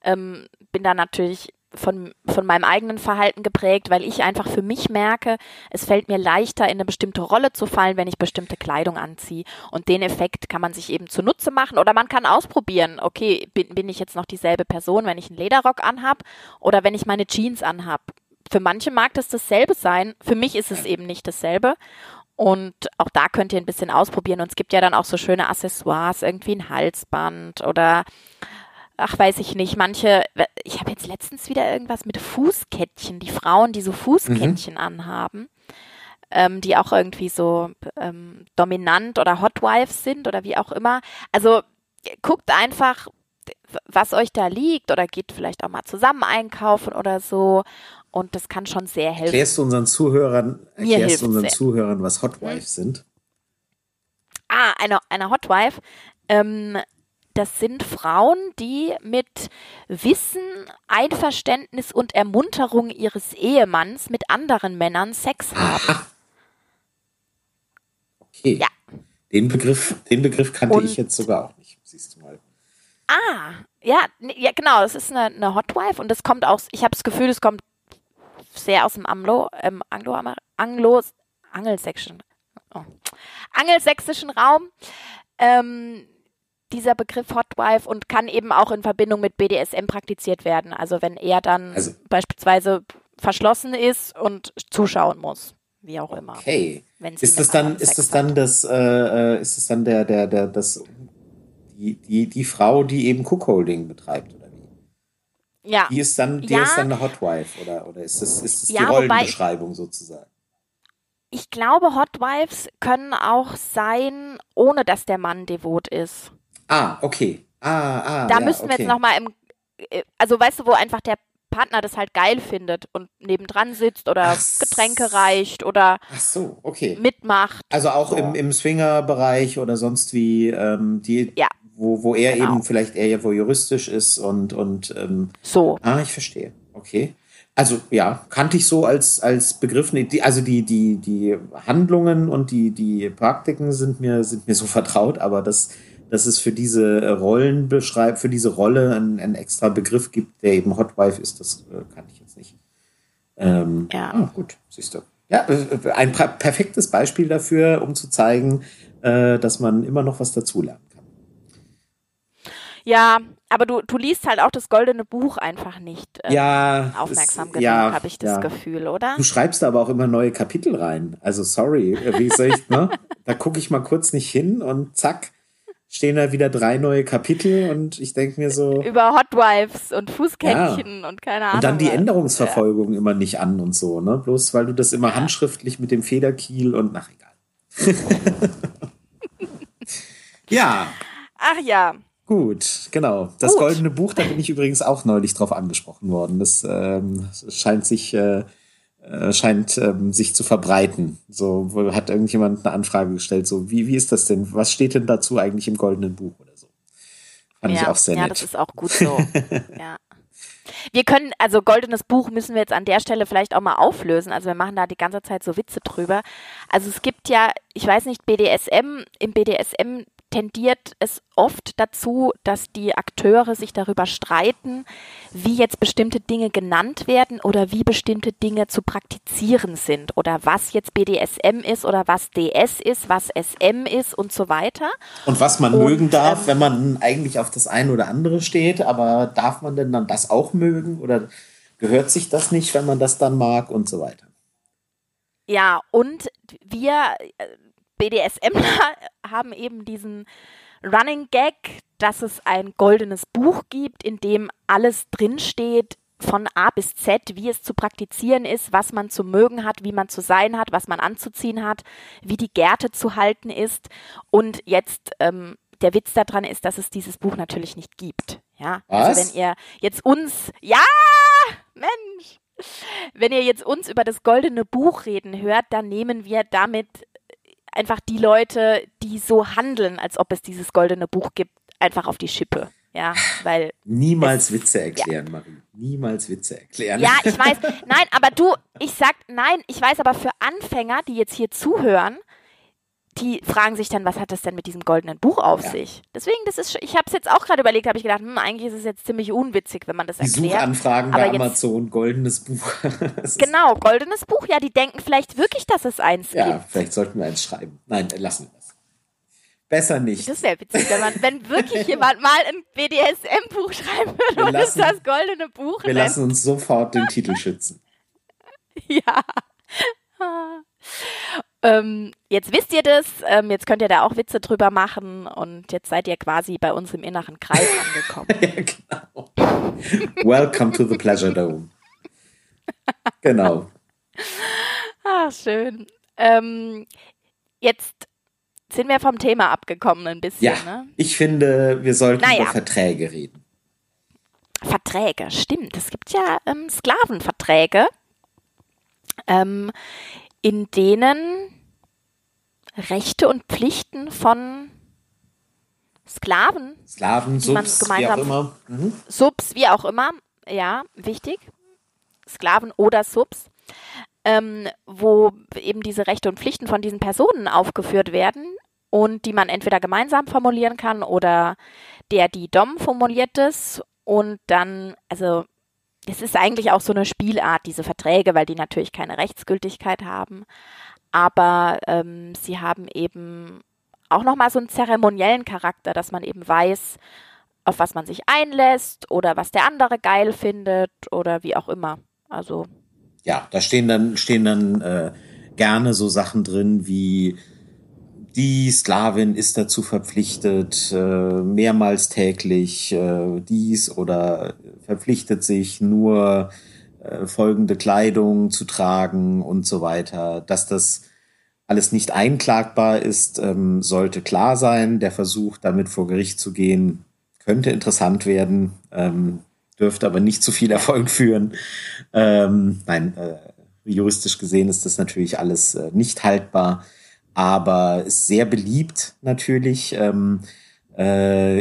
Ähm, bin da natürlich von, von meinem eigenen Verhalten geprägt, weil ich einfach für mich merke, es fällt mir leichter, in eine bestimmte Rolle zu fallen, wenn ich bestimmte Kleidung anziehe. Und den Effekt kann man sich eben zunutze machen oder man kann ausprobieren, okay, bin, bin ich jetzt noch dieselbe Person, wenn ich einen Lederrock anhab oder wenn ich meine Jeans anhab. Für manche mag das dasselbe sein, für mich ist es eben nicht dasselbe. Und auch da könnt ihr ein bisschen ausprobieren. Und es gibt ja dann auch so schöne Accessoires, irgendwie ein Halsband oder ach, weiß ich nicht, manche, ich habe jetzt letztens wieder irgendwas mit Fußkettchen, die Frauen, die so Fußkettchen mhm. anhaben, ähm, die auch irgendwie so ähm, dominant oder Hotwives sind oder wie auch immer. Also guckt einfach, was euch da liegt oder geht vielleicht auch mal zusammen einkaufen oder so und das kann schon sehr helfen. Erklärst du unseren Zuhörern, erklärst du unseren sehr. Zuhörern, was Hotwives sind? Ah, eine, eine Hotwife. Ähm, das sind Frauen, die mit Wissen, Einverständnis und Ermunterung ihres Ehemanns mit anderen Männern Sex haben. Okay. Ja. Den Begriff, den Begriff kannte und, ich jetzt sogar auch nicht, siehst du mal. Ah, ja, ja, genau, das ist eine, eine Hotwife und das kommt aus, ich habe das Gefühl, es kommt sehr aus dem Anglo, ähm, Anglo, Anglo, Angelsächsischen, oh, angelsächsischen Raum. Ähm, dieser Begriff Hotwife und kann eben auch in Verbindung mit BDSM praktiziert werden. Also wenn er dann also, beispielsweise verschlossen ist und zuschauen muss, wie auch immer. Okay. Ist das dann, ist das dann das, äh, äh, ist das dann der, der, der, das, die, die, die Frau, die eben Cookholding betreibt, oder? Ja. Die ist dann, die ja. ist dann eine Hotwife oder, oder ist das, ist das ja, die Rollenbeschreibung ich, sozusagen? Ich glaube, Hotwives können auch sein, ohne dass der Mann devot ist. Ah, okay. Ah, ah. Da ja, müssten wir okay. jetzt nochmal im, äh, also weißt du, wo einfach der Partner das halt geil findet und nebendran sitzt oder Ach, Getränke reicht oder so, okay. mitmacht. Also auch so. im, im Swinger-Bereich oder sonst wie ähm, die, ja wo, wo er genau. eben vielleicht eher juristisch ist und, und ähm, so. Ah, ich verstehe. Okay. Also ja, kannte ich so als, als Begriff. Also die, die, die Handlungen und die, die Praktiken sind mir, sind mir so vertraut, aber das, dass es für diese Rollen beschreibt, für diese Rolle einen, einen extra Begriff gibt, der eben Hotwife ist, das äh, kann ich jetzt nicht. Ähm, ja. Ah, gut, siehst du. Ja, äh, ein perfektes Beispiel dafür, um zu zeigen, äh, dass man immer noch was dazulernen kann. Ja, aber du, du liest halt auch das goldene Buch einfach nicht äh, ja, aufmerksam genug, ja, habe ich das ja. Gefühl, oder? Du schreibst aber auch immer neue Kapitel rein. Also sorry, äh, wie soll ich, ne? Da gucke ich mal kurz nicht hin und zack, stehen da wieder drei neue Kapitel und ich denke mir so. Über Hotwives und Fußkännchen ja. und keine Ahnung. Und dann die Änderungsverfolgung ja. immer nicht an und so, ne? Bloß weil du das immer ja. handschriftlich mit dem Federkiel und nach egal. ja. Ach ja. Gut, genau. Das Gut. Goldene Buch, da bin ich übrigens auch neulich drauf angesprochen worden. Das ähm, scheint sich, äh, äh, scheint ähm, sich zu verbreiten. So hat irgendjemand eine Anfrage gestellt, so wie, wie ist das denn? Was steht denn dazu eigentlich im Goldenen Buch oder so? Fand ja, ich auch sehr ja, nett. Ja, das ist auch gut so. ja. Wir können, also goldenes Buch müssen wir jetzt an der Stelle vielleicht auch mal auflösen. Also wir machen da die ganze Zeit so Witze drüber. Also es gibt ja, ich weiß nicht, BDSM, im BDSM tendiert es oft dazu, dass die Akteure sich darüber streiten, wie jetzt bestimmte Dinge genannt werden oder wie bestimmte Dinge zu praktizieren sind oder was jetzt BDSM ist oder was DS ist, was SM ist und so weiter. Und was man und, mögen darf, ähm, wenn man eigentlich auf das eine oder andere steht, aber darf man denn dann das auch mögen oder gehört sich das nicht, wenn man das dann mag und so weiter. Ja, und wir äh, BDSMler haben eben diesen Running Gag, dass es ein goldenes Buch gibt, in dem alles drinsteht, von A bis Z, wie es zu praktizieren ist, was man zu mögen hat, wie man zu sein hat, was man anzuziehen hat, wie die Gärte zu halten ist. Und jetzt ähm, der Witz daran ist, dass es dieses Buch natürlich nicht gibt. Ja, also was? also wenn ihr jetzt uns, ja, Mensch, wenn ihr jetzt uns über das goldene Buch reden hört, dann nehmen wir damit einfach die Leute, die so handeln, als ob es dieses goldene Buch gibt, einfach auf die Schippe. Ja, weil. Niemals es, Witze erklären, ja. Marie. Niemals Witze erklären. Ja, ich weiß. Nein, aber du, ich sag, nein, ich weiß aber für Anfänger, die jetzt hier zuhören, die fragen sich dann, was hat das denn mit diesem goldenen Buch auf ja. sich? Deswegen, das ist, ich habe es jetzt auch gerade überlegt, habe ich gedacht, hm, eigentlich ist es jetzt ziemlich unwitzig, wenn man das die erklärt. Suchanfragen bei Amazon, goldenes Buch. genau, goldenes Buch. Ja, die denken vielleicht wirklich, dass es eins ja, gibt. Ja, vielleicht sollten wir eins schreiben. Nein, lassen wir das. Besser nicht. Das wäre witzig, wenn, man, wenn wirklich jemand mal ein BDSM-Buch schreiben würde, wir ist das goldene Buch. Wir lassen uns sofort den Titel schützen. Ja. Ähm, jetzt wisst ihr das, ähm, jetzt könnt ihr da auch Witze drüber machen und jetzt seid ihr quasi bei uns im inneren Kreis angekommen. ja, genau. Welcome to the Pleasure Dome. Genau. Ah, schön. Ähm, jetzt sind wir vom Thema abgekommen ein bisschen. Ja, ne? ich finde, wir sollten naja. über Verträge reden. Verträge, stimmt. Es gibt ja ähm, Sklavenverträge, ähm, in denen Rechte und Pflichten von Sklaven. Sklaven, Subs, wie auch immer. Mhm. Subs, wie auch immer. Ja, wichtig. Sklaven oder Subs. Ähm, wo eben diese Rechte und Pflichten von diesen Personen aufgeführt werden und die man entweder gemeinsam formulieren kann oder der, die Dom formuliert es und dann, also es ist eigentlich auch so eine Spielart, diese Verträge, weil die natürlich keine Rechtsgültigkeit haben aber ähm, sie haben eben auch nochmal so einen zeremoniellen Charakter, dass man eben weiß, auf was man sich einlässt oder was der andere geil findet oder wie auch immer. Also. Ja, da stehen dann, stehen dann äh, gerne so Sachen drin wie die Sklavin ist dazu verpflichtet, äh, mehrmals täglich äh, dies oder verpflichtet sich nur äh, folgende Kleidung zu tragen und so weiter. Dass das alles nicht einklagbar ist, ähm, sollte klar sein. Der Versuch, damit vor Gericht zu gehen, könnte interessant werden, ähm, dürfte aber nicht zu viel Erfolg führen. Ähm, nein, äh, juristisch gesehen ist das natürlich alles äh, nicht haltbar, aber ist sehr beliebt natürlich. Ähm, äh,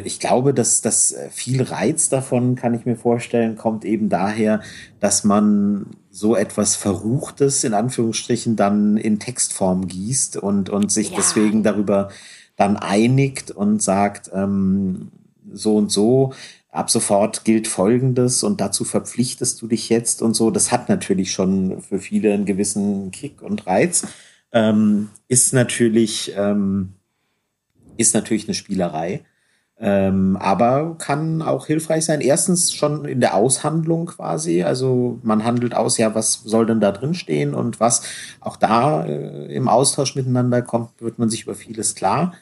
ich glaube, dass das äh, viel Reiz davon, kann ich mir vorstellen, kommt eben daher, dass man so etwas Verruchtes in Anführungsstrichen dann in Textform gießt und, und sich ja. deswegen darüber dann einigt und sagt, ähm, so und so, ab sofort gilt Folgendes und dazu verpflichtest du dich jetzt und so. Das hat natürlich schon für viele einen gewissen Kick und Reiz. Ähm, ist natürlich, ähm, ist natürlich eine Spielerei. Ähm, aber kann auch hilfreich sein. Erstens schon in der Aushandlung quasi. Also man handelt aus, ja, was soll denn da drin stehen und was auch da äh, im Austausch miteinander kommt, wird man sich über vieles klar.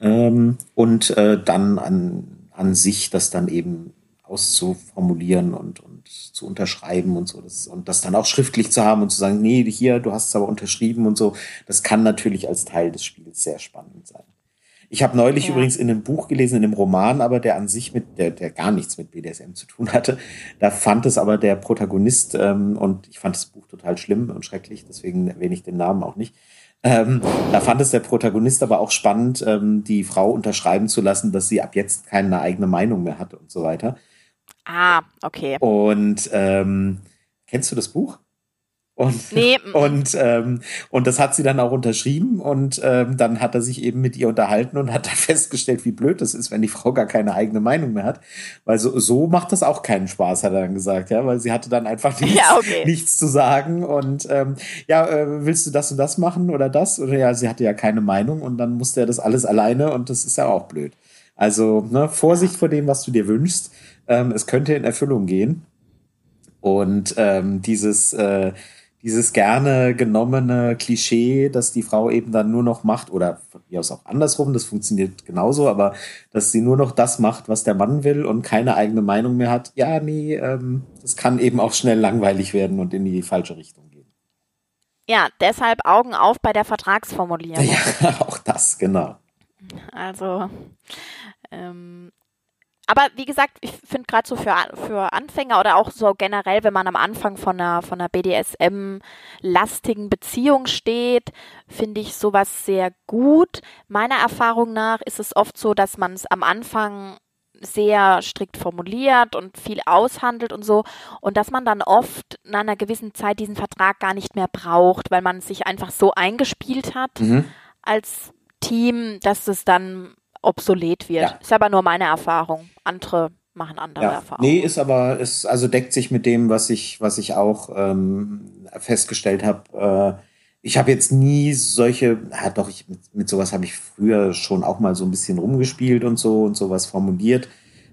Ähm, und äh, dann an, an sich das dann eben auszuformulieren und, und zu unterschreiben und so. Das, und das dann auch schriftlich zu haben und zu sagen, nee, hier, du hast es aber unterschrieben und so. Das kann natürlich als Teil des Spiels sehr spannend sein. Ich habe neulich ja. übrigens in einem Buch gelesen, in einem Roman, aber der an sich mit, der, der gar nichts mit BDSM zu tun hatte. Da fand es aber der Protagonist, ähm, und ich fand das Buch total schlimm und schrecklich, deswegen erwähne ich den Namen auch nicht. Ähm, da fand es der Protagonist aber auch spannend, ähm, die Frau unterschreiben zu lassen, dass sie ab jetzt keine eigene Meinung mehr hat und so weiter. Ah, okay. Und ähm, kennst du das Buch? Und, nee. und, ähm, und das hat sie dann auch unterschrieben und ähm, dann hat er sich eben mit ihr unterhalten und hat da festgestellt, wie blöd das ist, wenn die Frau gar keine eigene Meinung mehr hat. Weil so, so macht das auch keinen Spaß, hat er dann gesagt, ja, weil sie hatte dann einfach nichts, ja, okay. nichts zu sagen und ähm, ja, äh, willst du das und das machen oder das? Oder ja, sie hatte ja keine Meinung und dann musste er das alles alleine und das ist ja auch blöd. Also ne, Vorsicht vor dem, was du dir wünschst. Ähm, es könnte in Erfüllung gehen. Und ähm, dieses äh, dieses gerne genommene Klischee, dass die Frau eben dann nur noch macht, oder von mir aus auch andersrum, das funktioniert genauso, aber dass sie nur noch das macht, was der Mann will und keine eigene Meinung mehr hat, ja, nee, ähm, das kann eben auch schnell langweilig werden und in die falsche Richtung gehen. Ja, deshalb Augen auf bei der Vertragsformulierung. Ja, auch das, genau. Also, ähm, aber wie gesagt, ich finde gerade so für, für Anfänger oder auch so generell, wenn man am Anfang von einer, von einer BDSM-lastigen Beziehung steht, finde ich sowas sehr gut. Meiner Erfahrung nach ist es oft so, dass man es am Anfang sehr strikt formuliert und viel aushandelt und so und dass man dann oft nach einer gewissen Zeit diesen Vertrag gar nicht mehr braucht, weil man sich einfach so eingespielt hat mhm. als Team, dass es dann obsolet wird. Ja. Ist aber nur meine Erfahrung. Andere machen andere ja. Erfahrungen. Nee, ist aber, ist, also deckt sich mit dem, was ich, was ich auch ähm, festgestellt habe. Äh, ich habe jetzt nie solche, ja doch, ich, mit, mit sowas habe ich früher schon auch mal so ein bisschen rumgespielt und so und sowas formuliert.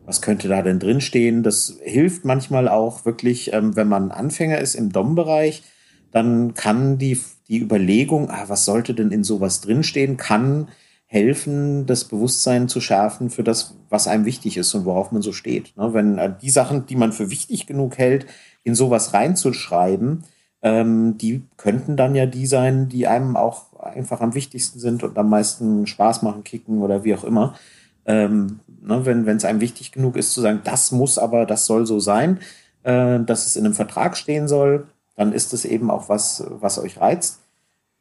Was könnte da denn drinstehen? Das hilft manchmal auch wirklich, ähm, wenn man Anfänger ist im DOM-Bereich, dann kann die, die Überlegung, ah, was sollte denn in sowas drinstehen, kann helfen, das Bewusstsein zu schärfen für das, was einem wichtig ist und worauf man so steht. Ne? Wenn äh, die Sachen, die man für wichtig genug hält, in sowas reinzuschreiben, ähm, die könnten dann ja die sein, die einem auch einfach am wichtigsten sind und am meisten Spaß machen, kicken oder wie auch immer. Ähm, ne, wenn es einem wichtig genug ist zu sagen, das muss aber, das soll so sein, äh, dass es in einem Vertrag stehen soll, dann ist es eben auch was, was euch reizt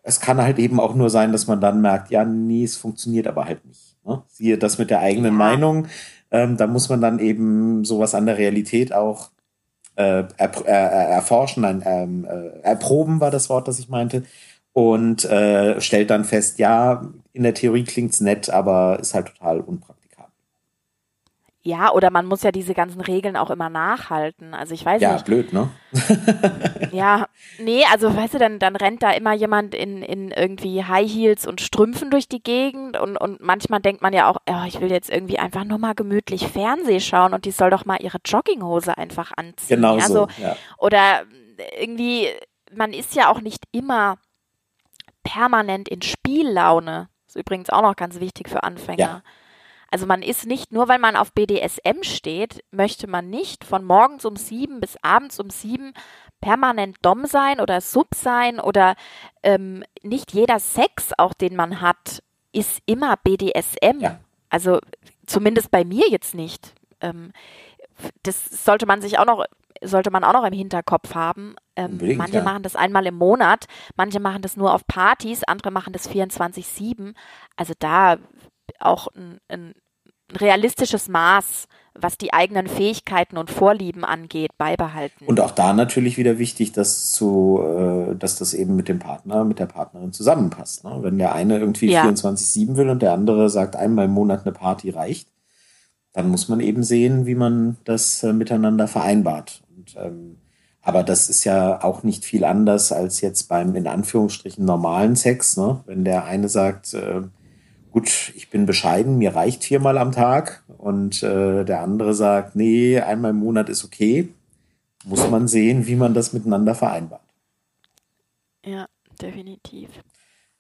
es kann halt eben auch nur sein, dass man dann merkt, ja, nee, es funktioniert aber halt nicht. Ne? Siehe das mit der eigenen ja. Meinung. Ähm, da muss man dann eben sowas an der Realität auch äh, er, äh, erforschen, ein, ähm, äh, erproben war das Wort, das ich meinte. Und äh, stellt dann fest, ja, in der Theorie klingt's nett, aber ist halt total unpraktisch. Ja, oder man muss ja diese ganzen Regeln auch immer nachhalten. Also ich weiß ja, nicht. Ja, blöd, ne? ja, nee, also weißt du, dann, dann rennt da immer jemand in, in irgendwie High Heels und Strümpfen durch die Gegend und, und manchmal denkt man ja auch, oh, ich will jetzt irgendwie einfach nur mal gemütlich Fernseh schauen und die soll doch mal ihre Jogginghose einfach anziehen. Genau also, so, ja. Oder irgendwie, man ist ja auch nicht immer permanent in Spiellaune. Das ist übrigens auch noch ganz wichtig für Anfänger. Ja also man ist nicht, nur weil man auf BDSM steht, möchte man nicht von morgens um sieben bis abends um sieben permanent Dom sein oder Sub sein oder ähm, nicht jeder Sex, auch den man hat, ist immer BDSM. Ja. Also zumindest bei mir jetzt nicht. Ähm, das sollte man sich auch noch sollte man auch noch im Hinterkopf haben. Ähm, manche ja. machen das einmal im Monat, manche machen das nur auf Partys, andere machen das 24-7. Also da auch ein, ein realistisches Maß was die eigenen Fähigkeiten und Vorlieben angeht, beibehalten. Und auch da natürlich wieder wichtig, dass zu, äh, dass das eben mit dem Partner, mit der Partnerin zusammenpasst. Ne? Wenn der eine irgendwie ja. 24-7 will und der andere sagt, einmal im Monat eine Party reicht, dann muss man eben sehen, wie man das äh, miteinander vereinbart. Und, ähm, aber das ist ja auch nicht viel anders als jetzt beim in Anführungsstrichen normalen Sex. Ne? Wenn der eine sagt, äh, gut, ich bin bescheiden, mir reicht viermal am Tag und äh, der andere sagt, nee, einmal im Monat ist okay, muss man sehen, wie man das miteinander vereinbart. Ja, definitiv.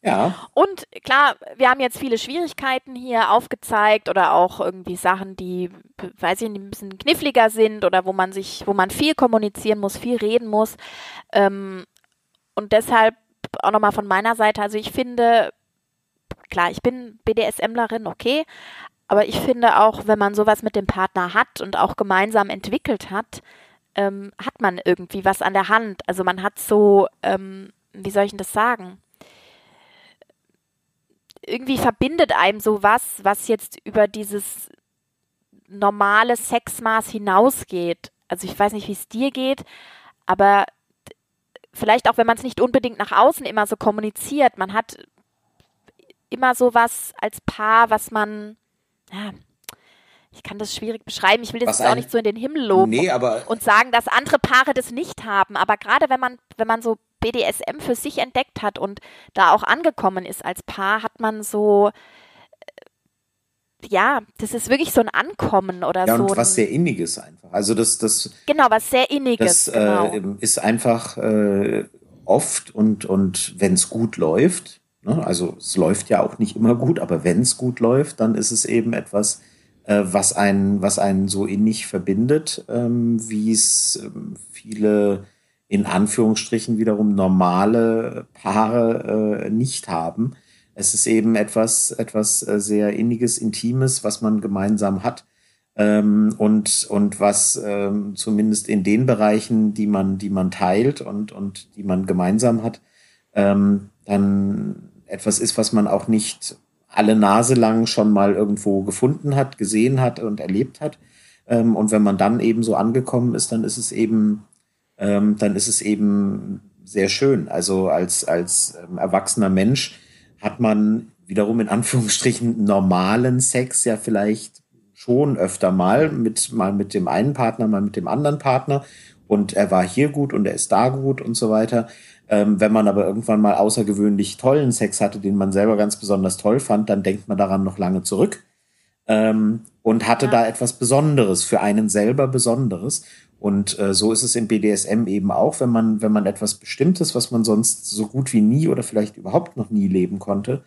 Ja. Und klar, wir haben jetzt viele Schwierigkeiten hier aufgezeigt oder auch irgendwie Sachen, die, weiß ich nicht, ein bisschen kniffliger sind oder wo man sich, wo man viel kommunizieren muss, viel reden muss. Ähm, und deshalb auch nochmal von meiner Seite, also ich finde, klar, ich bin BDSMlerin, okay, aber ich finde auch, wenn man sowas mit dem Partner hat und auch gemeinsam entwickelt hat, ähm, hat man irgendwie was an der Hand. Also man hat so, ähm, wie soll ich denn das sagen? Irgendwie verbindet einem sowas, was jetzt über dieses normale Sexmaß hinausgeht. Also ich weiß nicht, wie es dir geht, aber vielleicht auch, wenn man es nicht unbedingt nach außen immer so kommuniziert, man hat immer so was als Paar, was man, ja, ich kann das schwierig beschreiben. Ich will das jetzt auch nicht so in den Himmel loben nee, und sagen, dass andere Paare das nicht haben. Aber gerade wenn man, wenn man so BDSM für sich entdeckt hat und da auch angekommen ist als Paar, hat man so, äh, ja, das ist wirklich so ein Ankommen oder ja, so. Und was sehr Inniges einfach. Also das, das. Genau, was sehr Inniges. Das genau. äh, ist einfach äh, oft und, und wenn es gut läuft, Ne? Also es läuft ja auch nicht immer gut, aber wenn es gut läuft, dann ist es eben etwas, äh, was einen, was einen so innig verbindet, ähm, wie es ähm, viele in Anführungsstrichen wiederum normale Paare äh, nicht haben. Es ist eben etwas, etwas äh, sehr inniges, intimes, was man gemeinsam hat. Ähm, und, und was ähm, zumindest in den Bereichen, die man, die man teilt und, und die man gemeinsam hat, ähm, dann etwas ist, was man auch nicht alle Nase lang schon mal irgendwo gefunden hat, gesehen hat und erlebt hat. Ähm, und wenn man dann eben so angekommen ist, dann ist es eben, ähm, dann ist es eben sehr schön. Also als, als ähm, erwachsener Mensch hat man wiederum in Anführungsstrichen normalen Sex ja vielleicht schon öfter mal mit, mal mit dem einen Partner, mal mit dem anderen Partner. Und er war hier gut und er ist da gut und so weiter. Ähm, wenn man aber irgendwann mal außergewöhnlich tollen Sex hatte, den man selber ganz besonders toll fand, dann denkt man daran noch lange zurück ähm, und hatte ja. da etwas Besonderes, für einen selber Besonderes. Und äh, so ist es im BDSM eben auch, wenn man, wenn man etwas Bestimmtes, was man sonst so gut wie nie oder vielleicht überhaupt noch nie leben konnte,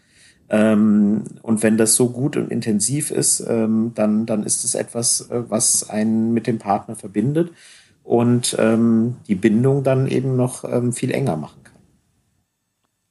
ähm, und wenn das so gut und intensiv ist, ähm, dann, dann ist es etwas, äh, was einen mit dem Partner verbindet und ähm, die Bindung dann eben noch ähm, viel enger machen kann.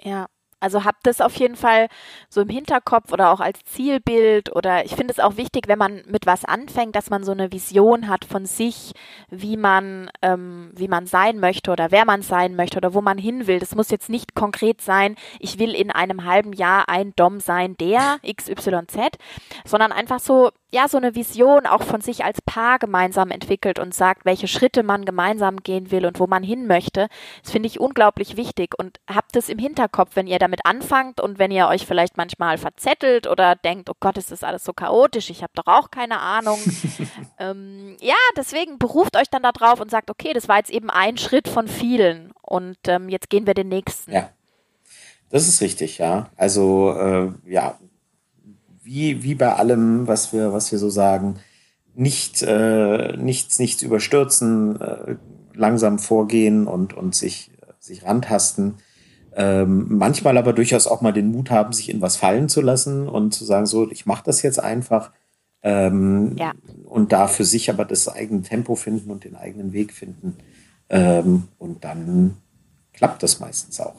Ja, also habt das auf jeden Fall so im Hinterkopf oder auch als Zielbild oder ich finde es auch wichtig, wenn man mit was anfängt, dass man so eine Vision hat von sich, wie man, ähm, wie man sein möchte oder wer man sein möchte oder wo man hin will. Das muss jetzt nicht konkret sein, ich will in einem halben Jahr ein Dom sein, der XYZ, sondern einfach so, ja, so eine Vision auch von sich als Paar gemeinsam entwickelt und sagt, welche Schritte man gemeinsam gehen will und wo man hin möchte. Das finde ich unglaublich wichtig und habt es im Hinterkopf, wenn ihr damit anfangt und wenn ihr euch vielleicht manchmal verzettelt oder denkt, oh Gott, ist das alles so chaotisch, ich habe doch auch keine Ahnung. ähm, ja, deswegen beruft euch dann da drauf und sagt, okay, das war jetzt eben ein Schritt von vielen und ähm, jetzt gehen wir den nächsten. Ja. Das ist richtig, ja. Also äh, ja, wie, wie bei allem, was wir, was wir so sagen, nicht, äh, nichts, nichts überstürzen, äh, langsam vorgehen und, und sich, sich rantasten. Ähm, manchmal aber durchaus auch mal den Mut haben, sich in was fallen zu lassen und zu sagen, so, ich mache das jetzt einfach. Ähm, ja. Und da für sich aber das eigene Tempo finden und den eigenen Weg finden. Ähm, und dann klappt das meistens auch.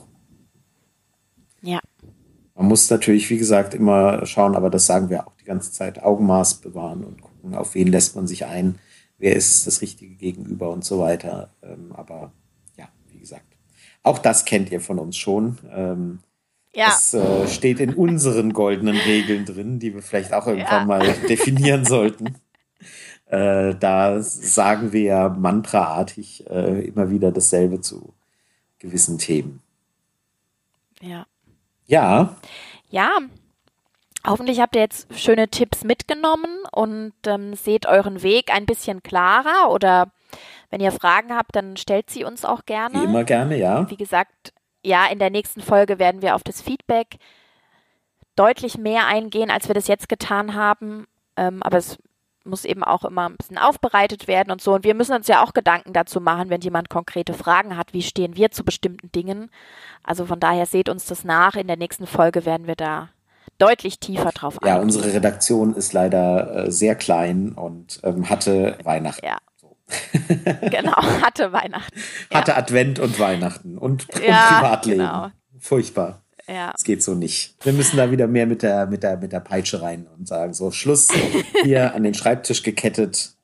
Man muss natürlich, wie gesagt, immer schauen, aber das sagen wir auch die ganze Zeit, Augenmaß bewahren und gucken, auf wen lässt man sich ein, wer ist das richtige Gegenüber und so weiter. Ähm, aber ja, wie gesagt, auch das kennt ihr von uns schon. Ähm, ja. Das äh, steht in unseren goldenen Regeln drin, die wir vielleicht auch irgendwann ja. mal definieren sollten. Äh, da sagen wir ja mantraartig äh, immer wieder dasselbe zu gewissen Themen. Ja. Ja. Ja. Hoffentlich habt ihr jetzt schöne Tipps mitgenommen und ähm, seht euren Weg ein bisschen klarer oder wenn ihr Fragen habt, dann stellt sie uns auch gerne. Wie immer gerne, ja. Wie gesagt, ja, in der nächsten Folge werden wir auf das Feedback deutlich mehr eingehen, als wir das jetzt getan haben. Ähm, aber es muss eben auch immer ein bisschen aufbereitet werden und so. Und wir müssen uns ja auch Gedanken dazu machen, wenn jemand konkrete Fragen hat, wie stehen wir zu bestimmten Dingen. Also von daher seht uns das nach. In der nächsten Folge werden wir da deutlich tiefer drauf eingehen. Ja, unsere Redaktion ist leider äh, sehr klein und ähm, hatte Weihnachten. Ja. genau, hatte Weihnachten. Hatte ja. Advent und Weihnachten und, und ja, Privatleben. Genau. Furchtbar. Ja. Es geht so nicht. Wir müssen da wieder mehr mit der, mit der, mit der Peitsche rein und sagen, so, Schluss, hier an den Schreibtisch gekettet.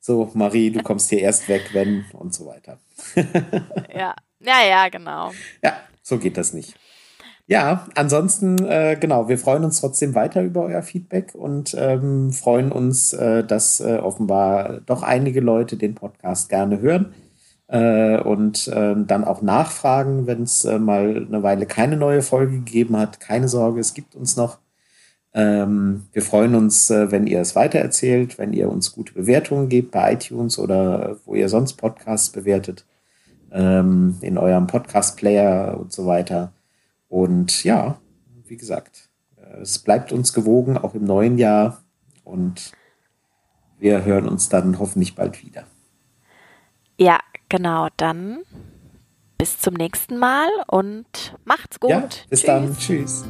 So, Marie, du kommst hier erst weg, wenn und so weiter. ja, ja, ja, genau. Ja, so geht das nicht. Ja, ansonsten, äh, genau, wir freuen uns trotzdem weiter über euer Feedback und ähm, freuen uns, äh, dass äh, offenbar doch einige Leute den Podcast gerne hören äh, und äh, dann auch nachfragen, wenn es äh, mal eine Weile keine neue Folge gegeben hat. Keine Sorge, es gibt uns noch. Ähm, wir freuen uns, äh, wenn ihr es weitererzählt, wenn ihr uns gute Bewertungen gebt bei iTunes oder wo ihr sonst Podcasts bewertet, ähm, in eurem Podcast-Player und so weiter. Und ja, wie gesagt, äh, es bleibt uns gewogen, auch im neuen Jahr. Und wir hören uns dann hoffentlich bald wieder. Ja, Genau, dann bis zum nächsten Mal und macht's gut. Ja, bis Tschüss. dann. Tschüss.